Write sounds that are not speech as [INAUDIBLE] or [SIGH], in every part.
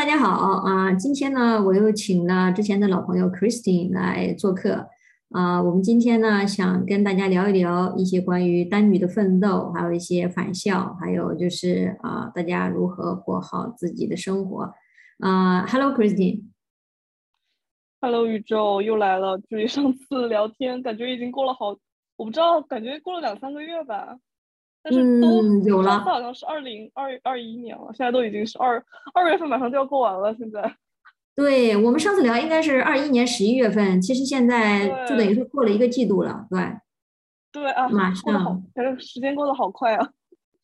大家好啊、今天呢，我又请了之前的老朋友 Christine 来做客啊、我们今天呢，想跟大家聊一聊一些关于单女的奋斗，还有一些返校，还有就是啊、大家如何过好自己的生活啊、Hello，Christine。Hello，宇宙又来了。距离上次聊天，感觉已经过了好，我不知道，感觉过了两三个月吧。但是都、嗯有了上次好像是二零二二一年了，现在都已经是二二月份，马上就要过完了。现在，对，我们上次聊应该是二一年十一月份，其实现在就等于是过了一个季度了，对。对啊，马上，反正时间过得好快啊。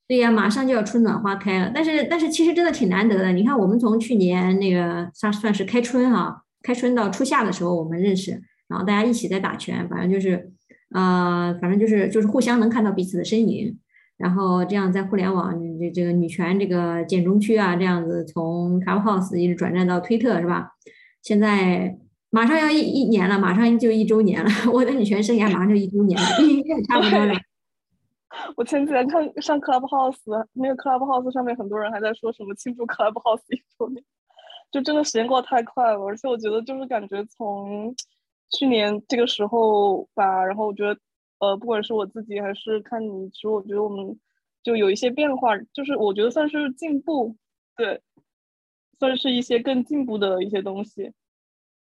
对呀，马上就要春暖花开了，但是但是其实真的挺难得的。你看，我们从去年那个算算是开春哈、开春到初夏的时候我们认识，然后大家一起在打拳，反正就是，呃，反正就是就是互相能看到彼此的身影，然后这样在互联网这这个女权这个简中区啊，这样子从 Clubhouse 一直转战到推特是吧？现在马上要一一年了，马上就一周年了，我的女权生涯马上就一周年了，应该差不多了。[LAUGHS] 我前几天看上 Clubhouse，那个 Clubhouse 上面很多人还在说什么庆祝 Clubhouse 一周年，就真的时间过得太快了。而且我觉得就是感觉从去年这个时候吧，然后我觉得呃，不管是我自己还是看你，其实我觉得我们就有一些变化，就是我觉得算是进步，对，算是一些更进步的一些东西。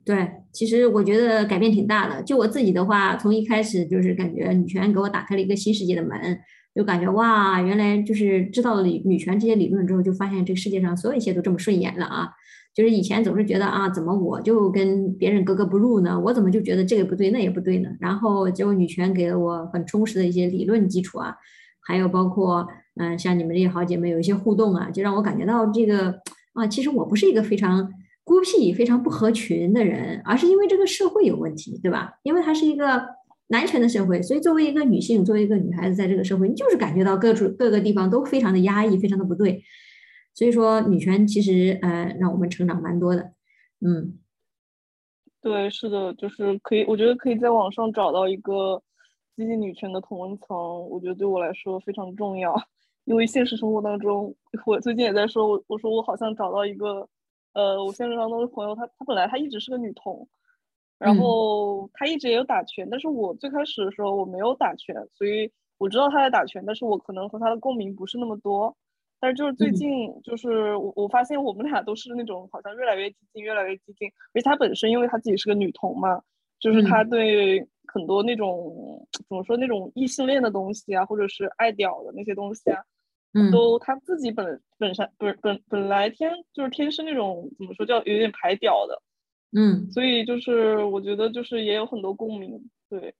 对，其实我觉得改变挺大的。就我自己的话，从一开始就是感觉女权给我打开了一个新世界的门，就感觉哇，原来就是知道了女权这些理论之后，就发现这个世界上所有一切都这么顺眼了啊！就是以前总是觉得啊，怎么我就跟别人格格不入呢？我怎么就觉得这个不对那也不对呢？然后结果女权给了我很充实的一些理论基础啊，还有包括嗯、像你们这些好姐妹有一些互动啊，就让我感觉到这个啊，其实我不是一个非常。孤僻、非常不合群的人，而是因为这个社会有问题，对吧？因为它是一个男权的社会，所以作为一个女性，作为一个女孩子，在这个社会，你就是感觉到各处各个地方都非常的压抑，非常的不对。所以说，女权其实呃让我们成长蛮多的，嗯对，是的，就是可以，我觉得可以在网上找到一个积极女权的同文层，我觉得对我来说非常重要。因为现实生活当中，我最近也在说，我我说我好像找到一个，呃，我现实当中的朋友，她她本来她一直是个女同，然嗯后她一直也有打拳，但是我最开始的时候我没有打拳，所以我知道她在打拳，但是我可能和她的共鸣不是那么多。但是就是最嗯近，就是我我发现我们俩都是那种好像越来越激进，越来越激进。而且她本身因为她自己是个女同嘛，就是嗯她对很多那种怎么说那种异性恋的东西啊，或者是爱屌的那些东西啊，嗯都她自己本本身本本本来天就是天生那种怎么说叫有点排屌的，嗯，所以就是我觉得就是也有很多共鸣。对，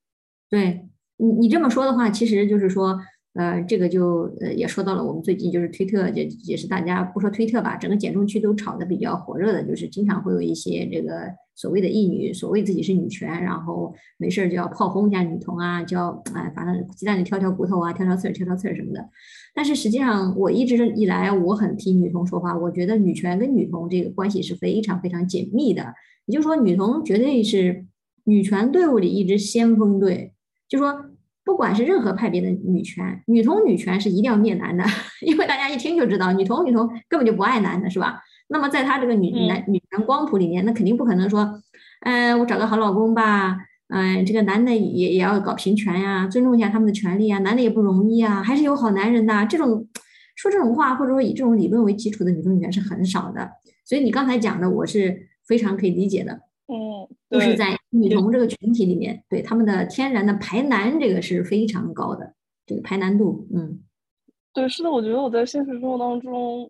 对你你这么说的话，其实就是说。呃，这个就呃也说到了，我们最近就是推特也也是大家不说推特吧，整个减重区都炒得比较火热的，就是经常会有一些这个所谓的异女，所谓自己是女权，然后没事儿就要炮轰一下女同啊，就要哎反正鸡蛋里挑挑骨头啊，挑挑刺儿挑挑刺儿什么的。但是实际上我一直以来我很替女同说话，我觉得女权跟女同这个关系是非常非常紧密的，也就是说女同绝对是女权队伍里一支先锋队，就说。不管是任何派别的女权，女同女权是一定要灭男的，[LAUGHS] 因为大家一听就知道，女同女同根本就不爱男的，是吧？那么在他这个女嗯男女权光谱里面，那肯定不可能说，嗯、我找个好老公吧，嗯、这个男的也也要搞平权呀，尊重一下他们的权利啊，男的也不容易啊，还是有好男人的。这种说这种话或者说以这种理论为基础的女同女权是很少的，所以你刚才讲的，我是非常可以理解的。嗯，对，就是在。女同这个群体里面，对他们的天然的排男这个是非常高的，这个排难度，嗯。对，是的，我觉得我在现实生活当中，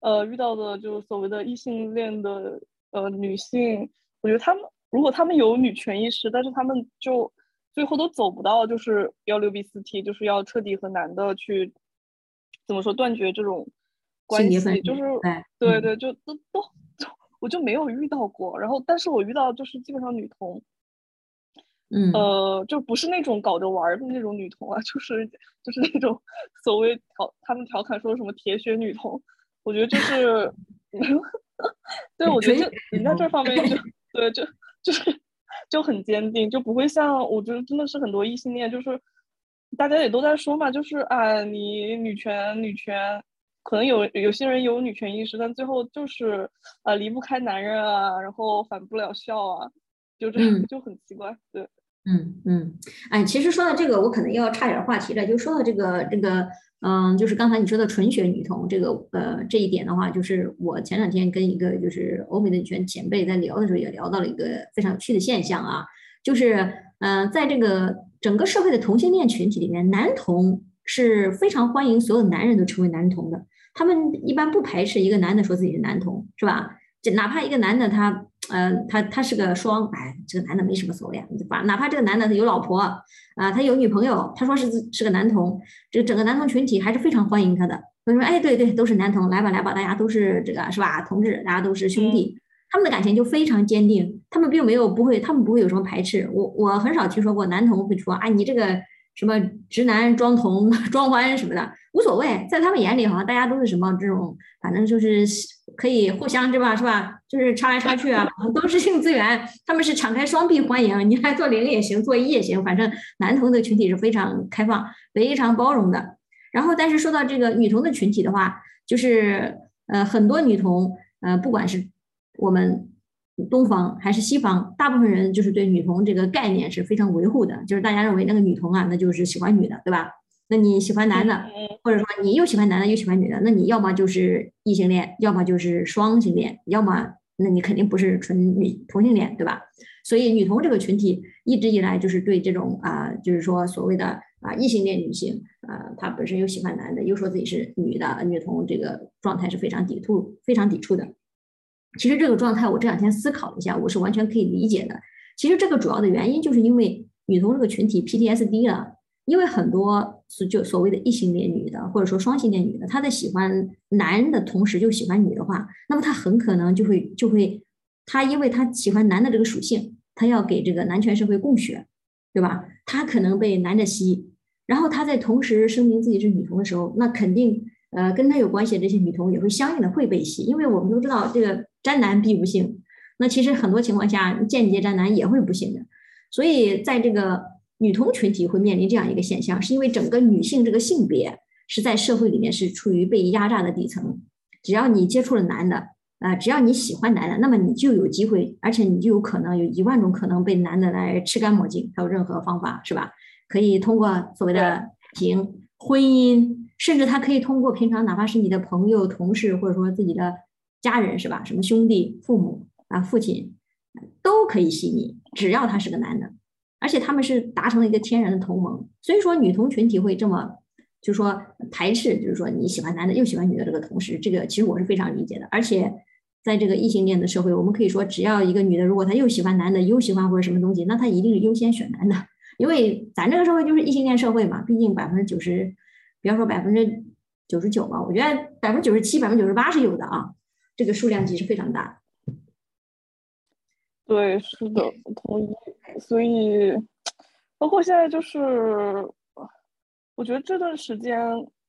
呃，遇到的就所谓的异性恋的呃女性，我觉得她们如果她们有女权意识，但是她们就最后都走不到就是要六 B 四 T，就是要彻底和男的去怎么说断绝这种关系，就是对嗯。对对，就都都就我就没有遇到过，然后但是我遇到就是基本上女同。嗯呃，就不是那种搞着玩儿的那种女同啊，[LAUGHS] 就是就是那种所谓调他们调侃说什么铁血女同，我觉得就是，[LAUGHS] 对我觉得就人家这方面就对就就是就很坚定，就不会像我觉得真的是很多异性恋，就是大家也都在说嘛，就是啊，你女权女权可能有有些人有女权意识，但最后就是呃离不开男人啊，然后反不了校啊，就这样就很奇怪。对，嗯嗯，哎，其实说到这个，我可能要岔点话题了。就说到这个这个，嗯，就是刚才你说的纯血女同这个呃这一点的话，就是我前两天跟一个就是欧美的女权前辈在聊的时候，也聊到了一个非常有趣的现象啊，就是嗯，在这个整个社会的同性恋群体里面，男同是非常欢迎所有男人都成为男同的。他们一般不排斥一个男的说自己是男同，是吧？就哪怕一个男的他，呃，他他是个双，哎，这个男的没什么所谓啊，把哪怕这个男的他有老婆啊，他有女朋友，他说是是个男同，这个整个男同群体还是非常欢迎他的。他说，哎，对对，都是男同，来吧来吧，大家都是这个是吧？同志，大家都是兄弟，他们的感情就非常坚定，他们并没有不会，他们不会有什么排斥。我我很少听说过男同会说，啊，你这个。什么直男装同 [LAUGHS] 装欢什么的无所谓，在他们眼里好像大家都是什么这种，反正就是可以互相是吧是吧，就是插来插去啊，都是性资源，他们是敞开双臂欢迎，你来做零也行，做一也行，反正男同的群体是非常开放、非常包容的。然后，但是说到这个女同的群体的话，就是呃很多女同呃不管是我们。东方还是西方，大部分人就是对女同这个概念是非常维护的，就是大家认为那个女同啊，那就是喜欢女的，对吧？那你喜欢男的，或者说你又喜欢男的又喜欢女的，那你要么就是异性恋，要么就是双性恋，要么那你肯定不是纯女同性恋，对吧？所以女同这个群体一直以来就是对这种啊，就是说所谓的啊异性恋女性啊，她本身又喜欢男的，又说自己是女的女同这个状态是非常抵触、非常抵触的。其实这个状态，我这两天思考了一下，我是完全可以理解的。其实这个主要的原因，就是因为女同这个群体 PTSD 了。因为很多是就所谓的异性恋女的，或者说双性恋女的，她在喜欢男人的同时就喜欢女的话，那么她很可能就会就会，她因为她喜欢男的这个属性，她要给这个男权社会供血，对吧？她可能被男的吸，然后她在同时声明自己是女同的时候，那肯定呃跟她有关系的这些女同也会相应的会被吸，因为我们都知道这个。渣男必不幸，那其实很多情况下间接渣男也会不幸的，所以在这个女同群体会面临这样一个现象，是因为整个女性这个性别是在社会里面是处于被压榨的底层，只要你接触了男的，啊，只要你喜欢男的，那么你就有机会，而且你就有可能有一万种可能被男的来吃干抹净，还有任何方法是吧？可以通过所谓的情婚姻，甚至他可以通过平常哪怕是你的朋友、同事，或者说自己的。家人是吧？什么兄弟、父母啊、父亲都可以吸你，只要他是个男的，而且他们是达成了一个天然的同盟。所以说，女同群体会这么，就是说排斥，就是说你喜欢男的又喜欢女的这个同时，这个其实我是非常理解的。而且在这个异性恋的社会，我们可以说，只要一个女的，如果她又喜欢男的，又喜欢或者什么东西，那她一定是优先选男的，因为咱这个社会就是异性恋社会嘛。毕竟百分之九十，比方说百分之九十九吧，我觉得百分之九十七、百分之九十八是有的啊。这个数量级是非常大。对，是的，同意。所以，包括现在就是，我觉得这段时间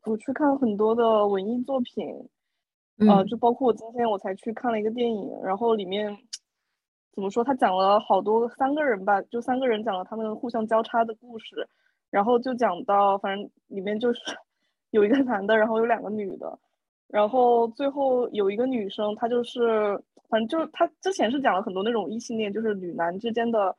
我去看很多的文艺作品，呃，就包括我今天我才去看了一个电影，然后里面怎么说，他讲了好多三个人吧，就三个人讲了他们互相交叉的故事，然后就讲到，反正里面就是 [LAUGHS] 有一个男的，然后有两个女的。然后最后有一个女生，她就是，反正就是她之前是讲了很多那种异性恋，就是女男之间的，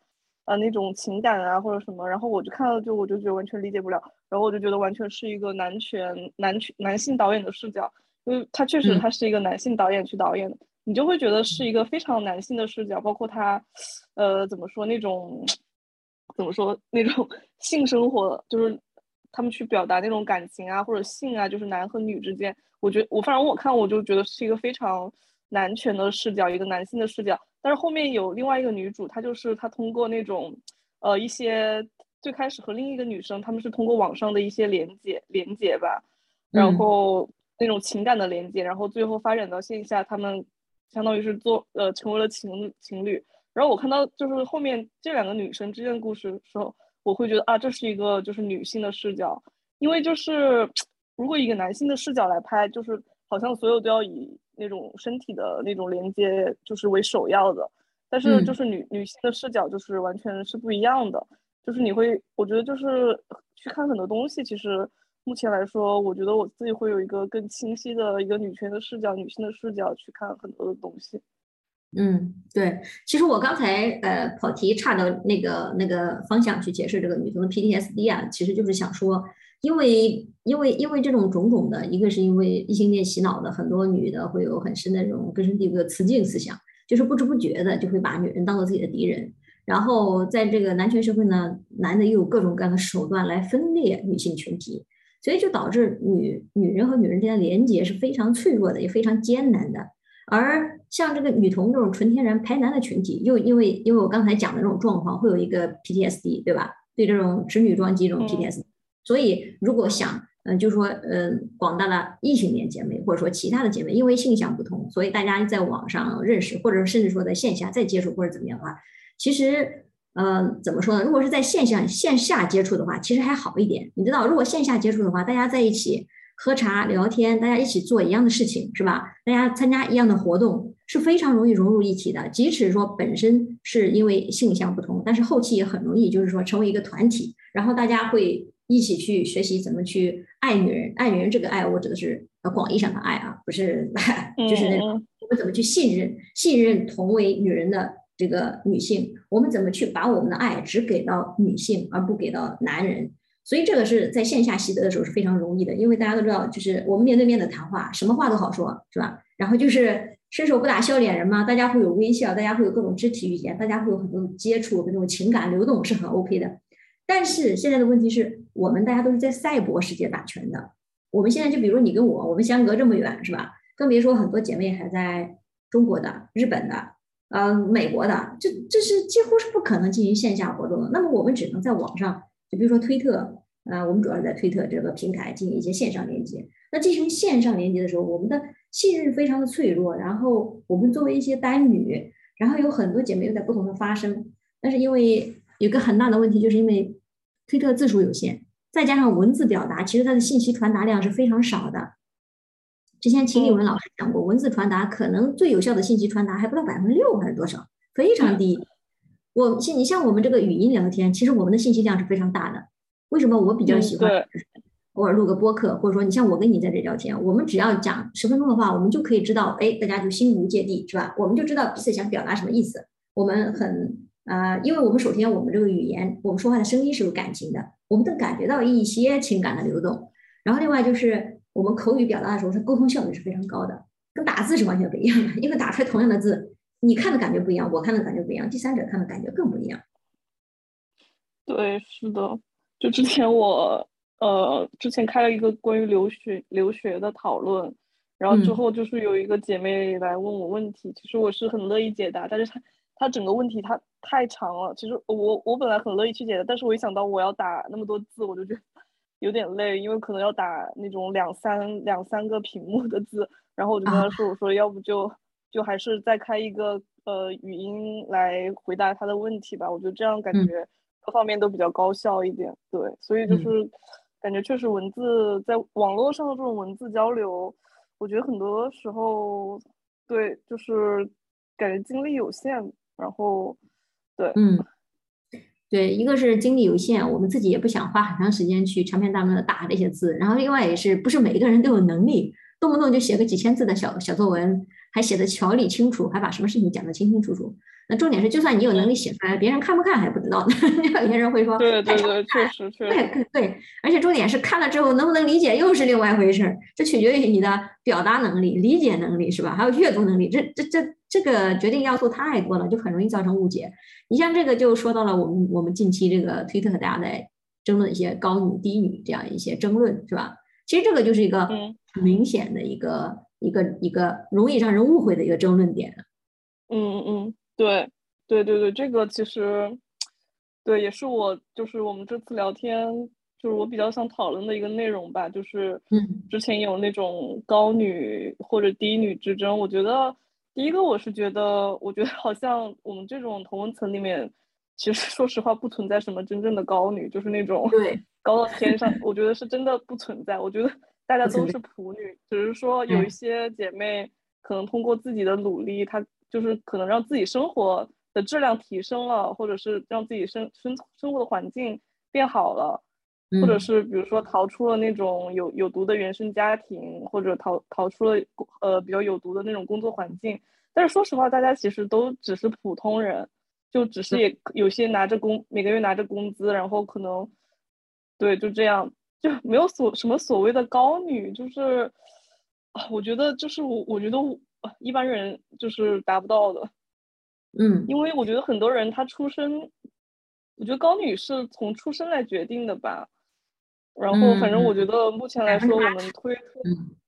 呃那种情感啊或者什么。然后我就看了，就我就觉得完全理解不了。然后我就觉得完全是一个男权男权男性导演的视角，因为他确实他是一个男性导演去导演的，你就会觉得是一个非常男性的视角。包括他，呃怎么说那种，怎么说那种 [LAUGHS] 性生活，就是他们去表达那种感情啊或者性啊，就是男和女之间。我觉得我反正我看我就觉得是一个非常男权的视角，一个男性的视角。但是后面有另外一个女主，她就是她通过那种呃一些最开始和另一个女生，他们是通过网上的一些连接连接吧，然后那种情感的连接，然后最后发展到线下，他们相当于是做呃成为了情情侣。然后我看到就是后面这两个女生之间的故事的时候，我会觉得啊，这是一个就是女性的视角，因为就是。[TSK] 如果以一个男性的视角来拍，就是好像所有都要以那种身体的那种连接就是为首要的，但是就是女女性的视角就是完全是不一样的，就是你会，我觉得就是去看很多东西，其实目前来说，我觉得我自己会有一个更清晰的一个女权的视角、女性的视角去看很多的东西。嗯，对，其实我刚才呃跑题岔到那个那个方向去解释这个女童的 PTSD 啊，其实就是想说，因为因为因为这种种种的，一个是因为异性恋洗脑的，很多女的会有很深的这种根深蒂固的雌竞思想，就是不知不觉的就会把女人当做自己的敌人，然后在这个男权社会呢，男的又有各种各样的手段来分裂女性群体，所以就导致女女人和女人之间的连接是非常脆弱的，也非常艰难的。而像这个女童这种纯天然排男的群体，又因为因为我刚才讲的这种状况，会有一个 PTSD，对吧？对这种直女装机这种 PTSD，所以如果想，嗯，就是说，嗯，广大的异性恋姐妹或者说其他的姐妹，因为性向不同，所以大家在网上认识，或者甚至说在线下再接触或者怎么样的话，其实，嗯，怎么说呢？如果是在线下线下接触的话，其实还好一点。你知道，如果线下接触的话，大家在一起。喝茶聊天，大家一起做一样的事情，是吧？大家参加一样的活动，是非常容易融入一起的。即使说本身是因为性向不同，但是后期也很容易，就是说成为一个团体，然后大家会一起去学习怎么去爱女人。爱女人这个爱，我指的是呃广义上的爱啊，不是 [LAUGHS] 就是那种我们怎么去信任信任同为女人的这个女性，我们怎么去把我们的爱只给到女性，而不给到男人。所以这个是在线下习得的时候是非常容易的，因为大家都知道，就是我们面对面的谈话，什么话都好说，是吧？然后就是伸手不打笑脸人嘛，大家会有微笑，大家会有各种肢体语言，大家会有很多的接触，那种情感流动是很 OK 的。但是现在的问题是我们大家都是在赛博世界打拳的，我们现在就比如你跟我，我们相隔这么远，是吧？更别说很多姐妹还在中国的、日本的、呃美国的，这这是几乎是不可能进行线下活动的。那么我们只能在网上。就比如说推特，啊，我们主要是在推特这个平台进行一些线上连接。那进行线上连接的时候，我们的信任非常的脆弱。然后我们作为一些单女，然后有很多姐妹又在不同的发声。但是因为有个很大的问题，就是因为推特字数有限，再加上文字表达，其实它的信息传达量是非常少的。之前秦立文老师讲过，文字传达可能最有效的信息传达还不到百分之六还是多少，非常低。我像你像我们这个语音聊天，其实我们的信息量是非常大的。为什么我比较喜欢偶尔录个播客，或者说你像我跟你在这聊天，我们只要讲十分钟的话，我们就可以知道，哎，大家就心无芥蒂，是吧？我们就知道彼此想表达什么意思。我们很啊，因为我们首先我们这个语言，我们说话的声音是有感情的，我们能感觉到一些情感的流动。然后另外就是我们口语表达的时候，它沟通效率是非常高的，跟打字是完全不一样的，因为打出来同样的字。你看的感觉不一样，我看的感觉不一样，第三者看的感觉更不一样。对，是的。就之前我呃，之前开了一个关于留学留学的讨论，然后之后就是有一个姐妹来问我问题，其实我是很乐意解答，但是她她整个问题它太长了，其实我我本来很乐意去解答，但是我一想到我要打那么多字，我就觉得 [LAUGHS] 有点累，因为可能要打那种两三两三个屏幕的字，然后我就跟他说，我说要不就。就还是再开一个呃语音来回答他的问题吧，我觉得这样感觉各方面都比较高效一点。对，所以就是感觉确实文字在网络上的这种文字交流，我觉得很多时候对就是感觉精力有限，然后对，嗯，对，一个是精力有限，我们自己也不想花很长时间去长篇大论的打这些字，然后另外也是不是每一个人都有能力，动不动就写个几千字的小小作文。还写的条理清楚，还把什么事情讲得清清楚楚。那重点是，就算你有能力写出来，别人看不看还不知道呢。[LAUGHS] 有些人会说，对对对，确实确实。对对，而且重点是看了之后能不能理解又是另外一回事儿，这取决于你的表达能力、理解能力是吧？还有阅读能力，这这这这个决定要素太多了，就很容易造成误解。你像这个就说到了我们我们近期这个推特大家在争论一些高女低女这样一些争论是吧？其实这个就是一个很明显的一个。一个一个容易让人误会的一个争论点，嗯嗯，对对对对，这个其实对也是我就是我们这次聊天就是我比较想讨论的一个内容吧，就是嗯，之前有那种高女或者低女之争，我觉得第一个我是觉得，我觉得好像我们这种同温层里面，其实说实话不存在什么真正的高女，就是那种对高到天上，我觉得是真的不存在，我觉得。大家都是普女，只是说有一些姐妹可能通过自己的努力，她就是可能让自己生活的质量提升了，或者是让自己生生生活的环境变好了，或者是比如说逃出了那种有有毒的原生家庭，或者逃逃出了呃比较有毒的那种工作环境。但是说实话，大家其实都只是普通人，就只是。也有些拿着工每个月拿着工资，然后可能对就这样，就没有所什么所谓的高女，就是我觉得就是我我觉得一般人就是达不到的。嗯，因为我觉得很多人他出生，我觉得高女是从出生来决定的吧。然后反正我觉得目前来说，我们推特，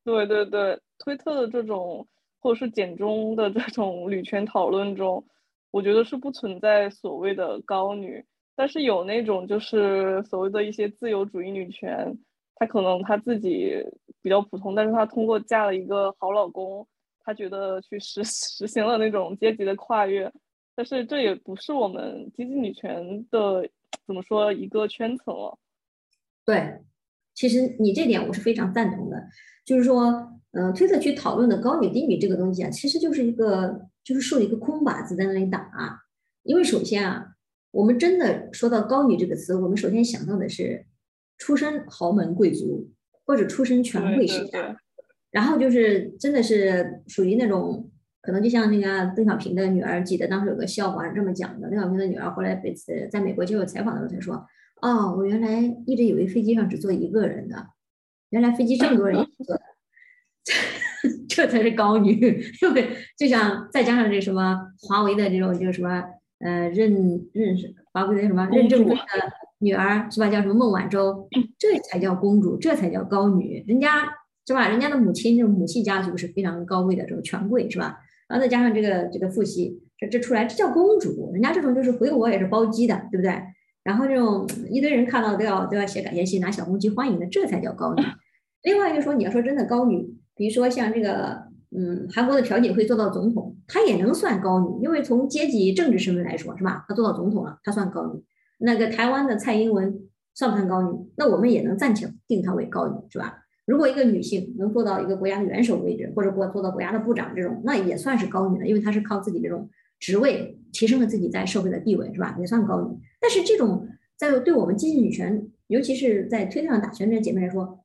对对对，推特的这种或者是简中的这种 [LAUGHS] 女权讨论中，我觉得是不存在所谓的高女，但是有那种就是所谓的一些自由主义女权，她可能她自己比较普通，但是她通过嫁了一个好老公。她觉得去实 [LAUGHS] 实行了那种阶级的跨越，但是这也不是我们积极女权的怎么说一个圈层了。对，其实你这点我是非常赞同的，就是说，嗯，推特去讨论的高女低女这个东西啊，其实就是一个就是竖一个空靶子在那里打。啊因为首先啊，我们真的说到高女这个词，我们首先想到的是出身豪门贵族或者出身权贵世家。然后就是真的是属于那种，可能就像那个邓小平的女儿，记得当时有个笑话是这么讲的：邓小平的女儿后来被在美国接受采访的时候才说：“哦，我原来一直以为飞机上只坐一个人的，原来飞机这么多人坐的，[LAUGHS] 这才是高女。”对不对？就像再加上这什么华为的这种，就是什么呃任任华为的什么任正非的女儿是吧？叫什么孟晚舟，这才叫公主，这才叫高女，人家。是吧？人家的母亲这种母系家族是非常高贵的这种权贵，是吧？然后再加上这个这个父系，这这出来这叫公主。人家这种就是回国也是包机的，对不对？然后这种一堆人看到都要都要写感谢信，拿小红旗欢迎的，这才叫高女。另外一个说，你要说真的高女，比如说像这个嗯，韩国的朴槿惠做到总统，她也能算高女，因为从阶级政治身份来说，是吧？她做到总统了，她算高女。那个台湾的蔡英文算不算高女？那我们也能暂且定她为高女，是吧？如果一个女性能做到一个国家的元首位置，或者国做到国家的部长这种，那也算是高女了，因为她是靠自己这种职位提升了自己在社会的地位，是吧？也算高女。但是这种在对我们积极女权，尤其是在推特上打拳的姐妹来说，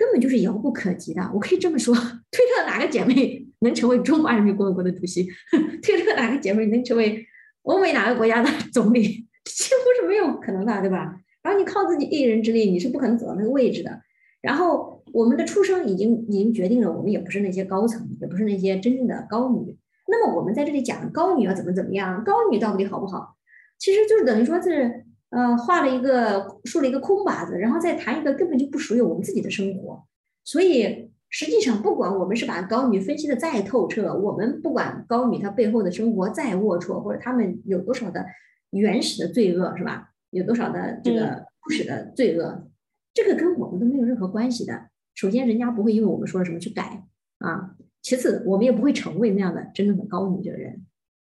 根本就是遥不可及的。我可以这么说，推特哪个姐妹能成为中华人民共和国的主席？[LAUGHS] 推特哪个姐妹能成为欧美哪个国家的 [LAUGHS] 总理？几乎是没有可能的，对吧？然后你靠自己一人之力，你是不可能走到那个位置的。然后我们的出生已经已经决定了，我们也不是那些高层，也不是那些真正的高女。那么我们在这里讲高女要怎么怎么样，高女到底好不好？其实就是等于说是呃画了一个竖了一个空靶子，然后再谈一个根本就不属于我们自己的生活。所以实际上不管我们是把高女分析的再透彻，我们不管高女她背后的生活再龌龊，或者他们有多少的原始的罪恶，是吧？有多少的这个初始的罪恶？这个跟我们都没有任何关系的。首先，人家不会因为我们说了什么去改啊；其次，我们也不会成为那样的真正的高女这个人。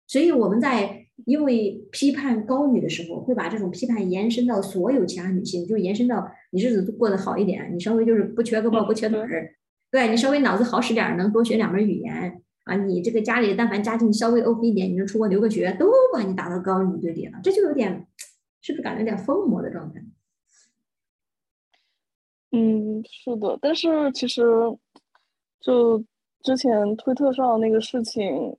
所以，我们在因为批判高女的时候，会把这种批判延伸到所有其他女性，就延伸到你日子过得好一点，你稍微就是不缺胳膊不缺腿儿，对你稍微脑子好使点，能多学两门语言啊，你这个家里但凡家境稍微 OK 一点，你能出国留个学，都把你打到高女堆里了。这就有点，是不是感觉有点疯魔的状态？嗯，是的，但是其实就之前推特上那个事情，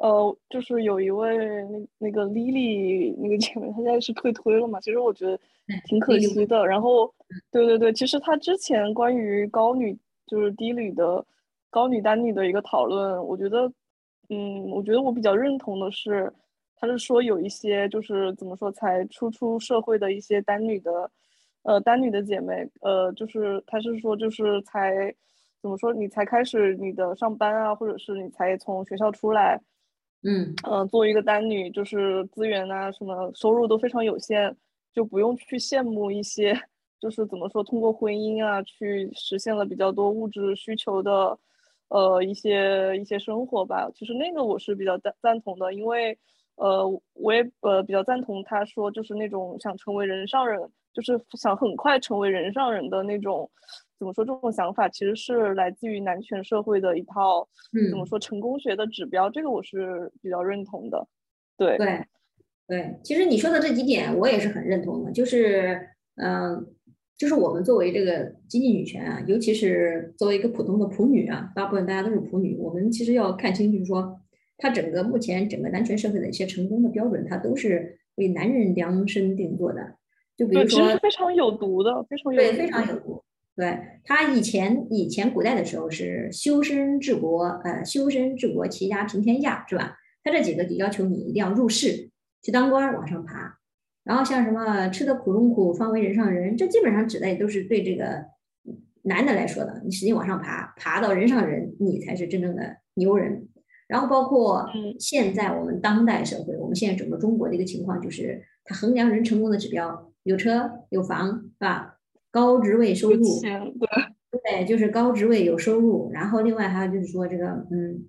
呃，就是有一位那那个 Lily 那个姐妹，她现在是退推了嘛？其实我觉得挺可惜的。然后，对对对，其实她之前关于高女就是低女的高女单女的一个讨论，我觉得，嗯，我觉得我比较认同的是，她是说有一些就是怎么说才初出社会的一些单女的。呃，单女的姐妹，呃，就是她是说，就是才怎么说，你才开始你的上班啊，或者是你才从学校出来，嗯，呃，作为一个单女，就是资源啊，什么收入都非常有限，就不用去羡慕一些，就是怎么说，通过婚姻啊，去实现了比较多物质需求的，呃，一些一些生活吧。其实那个我是比较赞赞同的，因为，呃，我也呃比较赞同他说，就是那种想成为人上人。就是想很快成为人上人的那种，怎么说？这种想法其实是来自于男权社会的一套，怎么说成功学的指标？这个我是比较认同的。对对对，其实你说的这几点我也是很认同的。就是，嗯，就是我们作为这个经济女权啊，尤其是作为一个普通的普女啊，大部分大家都是普女，我们其实要看清，就是说，它整个目前整个男权社会的一些成功的标准，它都是为男人量身定做的。就比如说，非常有毒的，非常有对，非常有毒。对他以前以前古代的时候是修身治国，呃，修身治国齐家平天下，是吧？他这几个就要求你一定要入世去当官往上爬。然后像什么吃得苦中苦，方为人上人，这基本上指的也都是对这个男的来说的。你使劲往上爬，爬到人上人，你才是真正的牛人。然后包括现在我们当代社会，我们现在整个中国的一个情况就是，它衡量人成功的指标有车有房，是吧？高职位收入，对 [LAUGHS] 对，就是高职位有收入。然后另外还有就是说这个，嗯，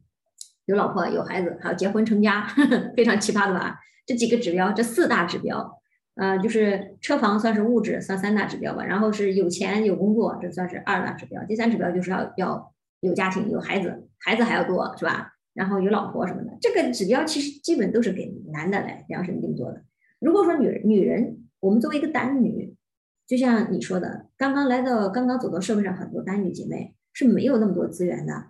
有老婆有孩子，还有结婚成家，[LAUGHS] 非常奇葩的吧？这几个指标，这四大指标。呃，就是车房算是物质，算三大指标吧。然后是有钱有工作，这算是二大指标。第三指标就是要要有家庭有孩子，孩子还要多，是吧？然后有老婆什么的，这个指标其实基本都是给男的来量身定做的。如果说女人女人，我们作为一个单女，就像你说的，刚刚来到刚刚走到社会上，很多单女姐妹是没有那么多资源的。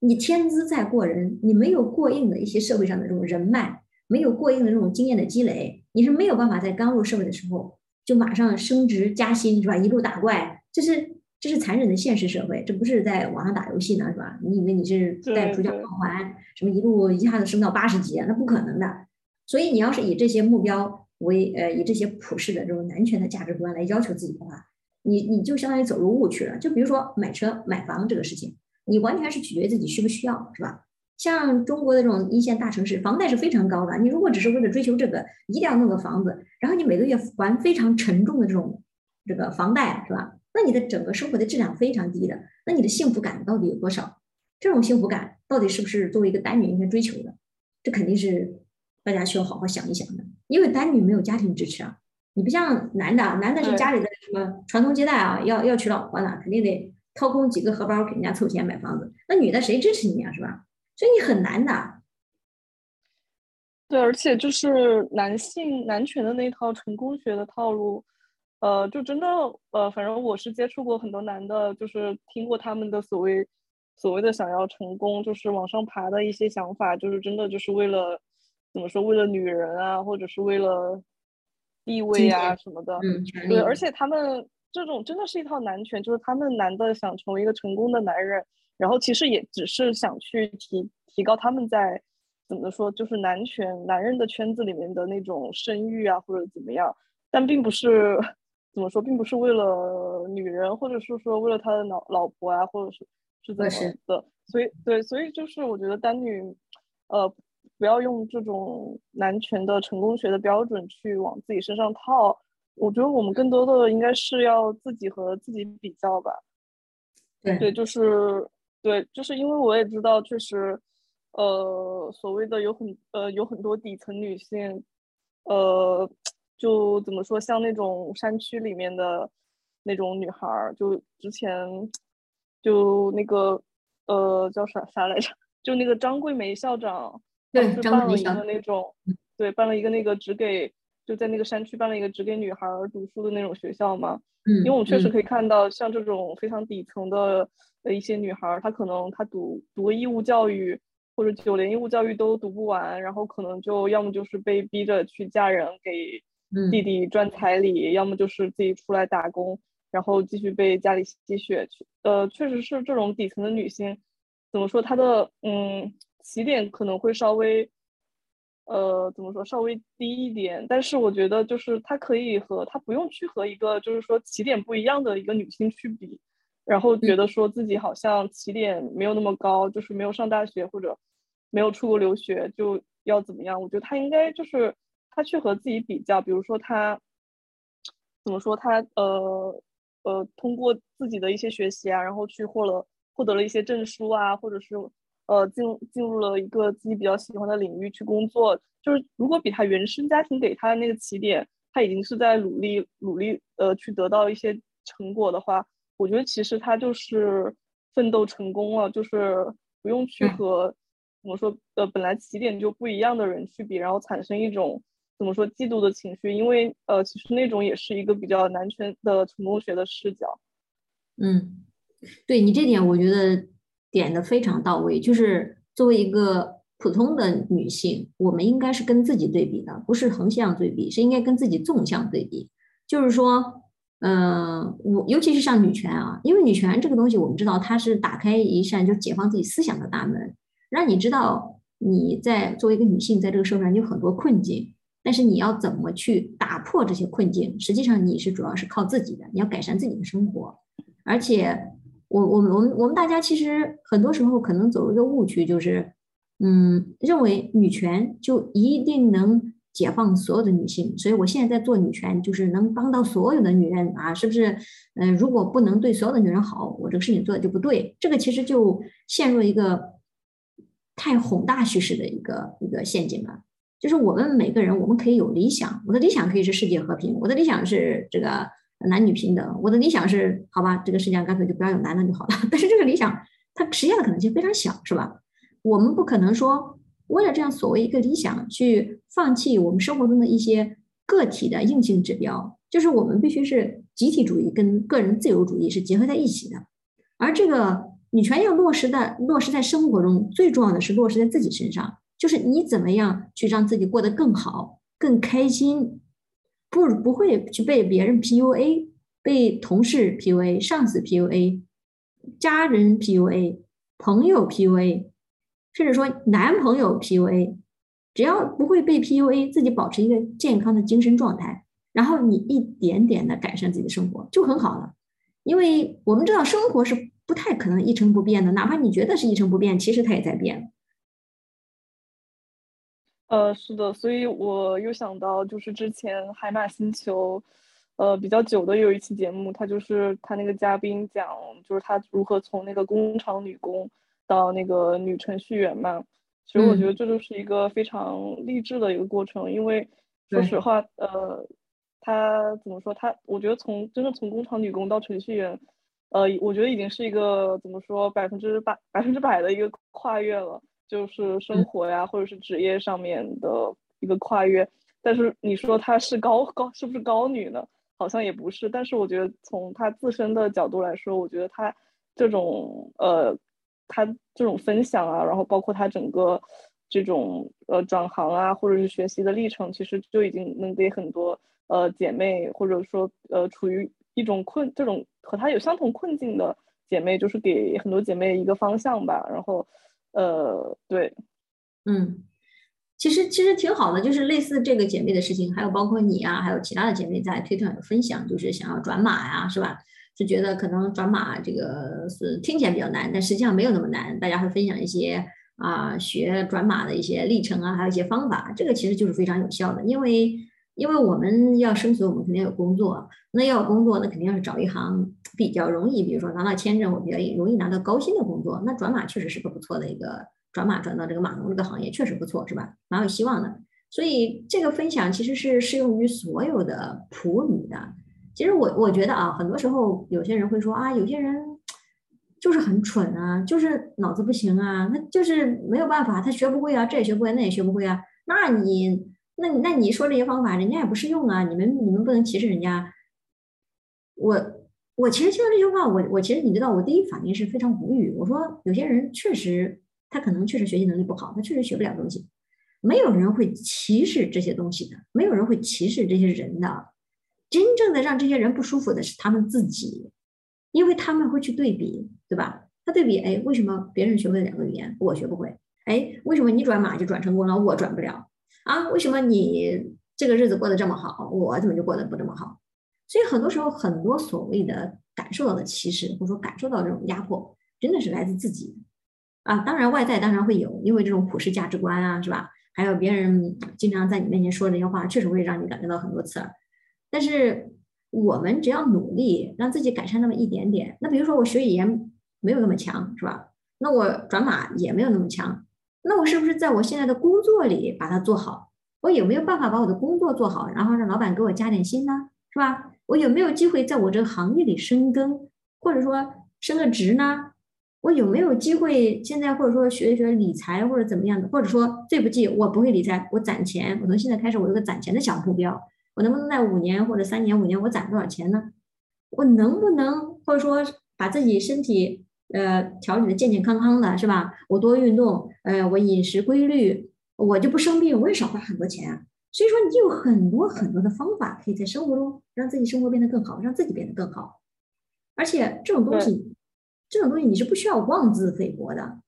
你天资再过人，你没有过硬的一些社会上的这种人脉。没有过硬的这种经验的积累，你是没有办法在刚入社会的时候就马上升职加薪，是吧？一路打怪，这是这是残忍的现实社会，这不是在网上打游戏呢，是吧？你以为你是带主角光环，什么一路一下子升到八十级，那不可能的。所以你要是以这些目标为呃，以这些普世的这种男权的价值观来要求自己的话，你你就相当于走入误区了。就比如说买车买房这个事情，你完全是取决于自己需不需要，是吧？像中国的这种一线大城市，房贷是非常高的。你如果只是为了追求这个，一定要弄个房子，然后你每个月还非常沉重的这种这个房贷，是吧？那你的整个生活的质量非常低的。那你的幸福感到底有多少？这种幸福感到底是不是作为一个单女应该追求的？这肯定是大家需要好好想一想的。因为单女没有家庭支持啊，你不像男的，男的是家里的什么传宗接代啊，要要娶老婆呢，肯定得掏空几个荷包给人家凑钱买房子。那女的谁支持你啊，是吧？所以你很难的，对，而且就是男性男权的那套成功学的套路，呃，就真的，呃，反正我是接触过很多男的，就是听过他们的所谓所谓的想要成功，就是往上爬的一些想法，就是真的就是为了怎么说，为了女人啊，或者是为了地位啊什么的，嗯，对，而且他们这种真的是一套男权，就是他们男的想成为一个成功的男人。然后其实也只是想去提提高他们在怎么说，就是男权男人的圈子里面的那种声誉啊，或者怎么样，但并不是怎么说，并不是为了女人，或者是说为了他的老老婆啊，或者是是怎么的。所以对，所以就是我觉得单女，呃，不要用这种男权的成功学的标准去往自己身上套。我觉得我们更多的应该是要自己和自己比较吧。对对，就是。对，就是因为我也知道，确实，呃，所谓的有很呃有很多底层女性，呃，就怎么说，像那种山区里面的那种女孩儿，就之前就那个呃叫啥啥来着，就那个张桂梅校长，对，办了一个那种，对，办了一个那个只给就在那个山区办了一个只给女孩儿读书的那种学校嘛，嗯，因为我们确实可以看到，像这种非常底层的。呃一些女孩儿，她可能她读读个义务教育或者九年义务教育都读不完，然后可能就要么就是被逼着去嫁人给弟弟赚彩礼，要么就是自己出来打工，然后继续被家里吸血。呃，确实是这种底层的女性，怎么说她的嗯起点可能会稍微呃怎么说稍微低一点，但是我觉得就是她可以和她不用去和一个就是说起点不一样的一个女性去比。然后觉得说自己好像起点没有那么高，就是没有上大学或者没有出国留学就要怎么样？我觉得她应该就是他去和自己比较，比如说他怎么说他呃呃通过自己的一些学习啊，然后去获了获得了一些证书啊，或者是呃进进入了一个自己比较喜欢的领域去工作。就是如果比他原生家庭给他的那个起点，他已经是在努力努力呃去得到一些成果的话。我觉得其实他就是奋斗成功了，就是不用去和怎么说呃本来起点就不一样的人去比，然后产生一种怎么说嫉妒的情绪，因为呃，其实那种也是一个比较男权的成功学的视角。嗯，对你这点我觉得点的非常到位。就是作为一个普通的女性，我们应该是跟自己对比的，不是横向对比，是应该跟自己纵向对比。就是说，嗯，我尤其是像女权啊，因为女权这个东西，我们知道它是打开一扇就解放自己思想的大门，让你知道你在作为一个女性在这个社会上有很多困境。但是你要怎么去打破这些困境？实际上你是主要是靠自己的，你要改善自己的生活。而且，我我们我们我们大家其实很多时候可能走入一个误区，就是，嗯，认为女权就一定能解放所有的女性。所以我现在在做女权，就是能帮到所有的女人啊，是不是？嗯，如果不能对所有的女人好，我这个事情做的就不对。这个其实就陷入一个太宏大叙事的一个一个陷阱了。就是我们每个人，我们可以有理想。我的理想可以是世界和平，我的理想是这个男女平等，我的理想是好吧，这个世界上干脆就不要有男的就好了。[LAUGHS] 但是这个理想，它实现的可能性非常小，是吧？我们不可能说为了这样所谓一个理想，去放弃我们生活中的一些个体的硬性指标。就是我们必须是集体主义跟个人自由主义是结合在一起的。而这个女权要落实的落实在生活中，最重要的是落实在自己身上。就是你怎么样去让自己过得更好、更开心，不不会去被别人 PUA、被同事 PUA、上司 PUA、家人 PUA、朋友 PUA，甚至说男朋友 PUA，只要不会被 PUA，自己保持一个健康的精神状态，然后你一点点的改善自己的生活就很好了。因为我们知道生活是不太可能一成不变的，哪怕你觉得是一成不变，其实它也在变。呃，是的，所以我又想到，就是之前海马星球，呃，比较久的有一期节目，他就是他那个嘉宾讲，就是他如何从那个工厂女工到那个女程序员嘛。其实我觉得这就是一个非常励志的一个过程，因为说实话，呃，他怎么说？他我觉得从真的从工厂女工到程序员，呃，我觉得已经是一个怎么说百分之百百分之百的一个跨越了。就是生活呀，或者是职业上面的一个跨越。但是你说她是高高，是不是高女呢？好像也不是。但是我觉得从她自身的角度来说，我觉得她这种呃，她这种分享啊，然后包括她整个这种呃转行啊，或者是学习的历程，其实就已经能给很多呃姐妹，或者说呃处于一种困这种和她有相同困境的姐妹，就是给很多姐妹一个方向吧。然后。呃，对，嗯，其实其实挺好的，就是类似这个姐妹的事情，还有包括你啊，还有其他的姐妹在推特上有分享，就是想要转码呀，是吧？是觉得可能转码这个是听起来比较难，但实际上没有那么难。大家会分享一些啊学转码的一些历程啊，还有一些方法，这个其实就是非常有效的，因为。因为我们要生存，我们肯定要有工作。那要工作，那肯定要是找一行比较容易，比如说拿到签证，我比较容易拿到高薪的工作。那转码确实是个不错的一个转码，转到这个码农这个行业确实不错，是吧？蛮有希望的。所以这个分享其实是适用于所有的普女的。其实我我觉得啊，很多时候有些人会说啊，有些人就是很蠢啊，就是脑子不行啊，他就是没有办法，他学不会啊，这也学不会，那也学不会啊。那你？那那你说这些方法，人家也不适用啊！你们你们不能歧视人家。我我其实听到这句话，我我其实你知道，我第一反应是非常无语。我说有些人确实他可能确实学习能力不好，他确实学不了东西。没有人会歧视这些东西的，没有人会歧视这些人的。真正的让这些人不舒服的是他们自己，因为他们会去对比，对吧？他对比，哎，为什么别人学会了两个语言，我学不会？哎，为什么你转码就转成功了，我转不了？啊，为什么你这个日子过得这么好，我怎么就过得不这么好？所以很多时候，很多所谓的感受到的歧视，或者说感受到这种压迫，真的是来自自己啊。当然，外在当然会有，因为这种普世价值观啊，是吧？还有别人经常在你面前说这些话，确实会让你感觉到很多刺耳。但是我们只要努力让自己改善那么一点点，那比如说我学语言没有那么强，是吧？那我转码也没有那么强。那我是不是在我现在的工作里把它做好？我有没有办法把我的工作做好，然后让老板给我加点薪呢？是吧？我有没有机会在我这个行业里深耕，或者说升个职呢？我有没有机会现在或者说学一学理财或者怎么样的，或者说最不济我不会理财，我攒钱，我从现在开始我有个攒钱的小目标，我能不能在五年或者三年五年我攒多少钱呢？我能不能或者说把自己身体呃调理的健健康康的，是吧？我多运动，呃，我饮食规律，我就不生病，我也少花很多钱啊。所以说，你有很多很多的方法可以在生活中让自己生活变得更好，让自己变得更好。而且这种东西，这种东西你是不需要妄自菲薄的。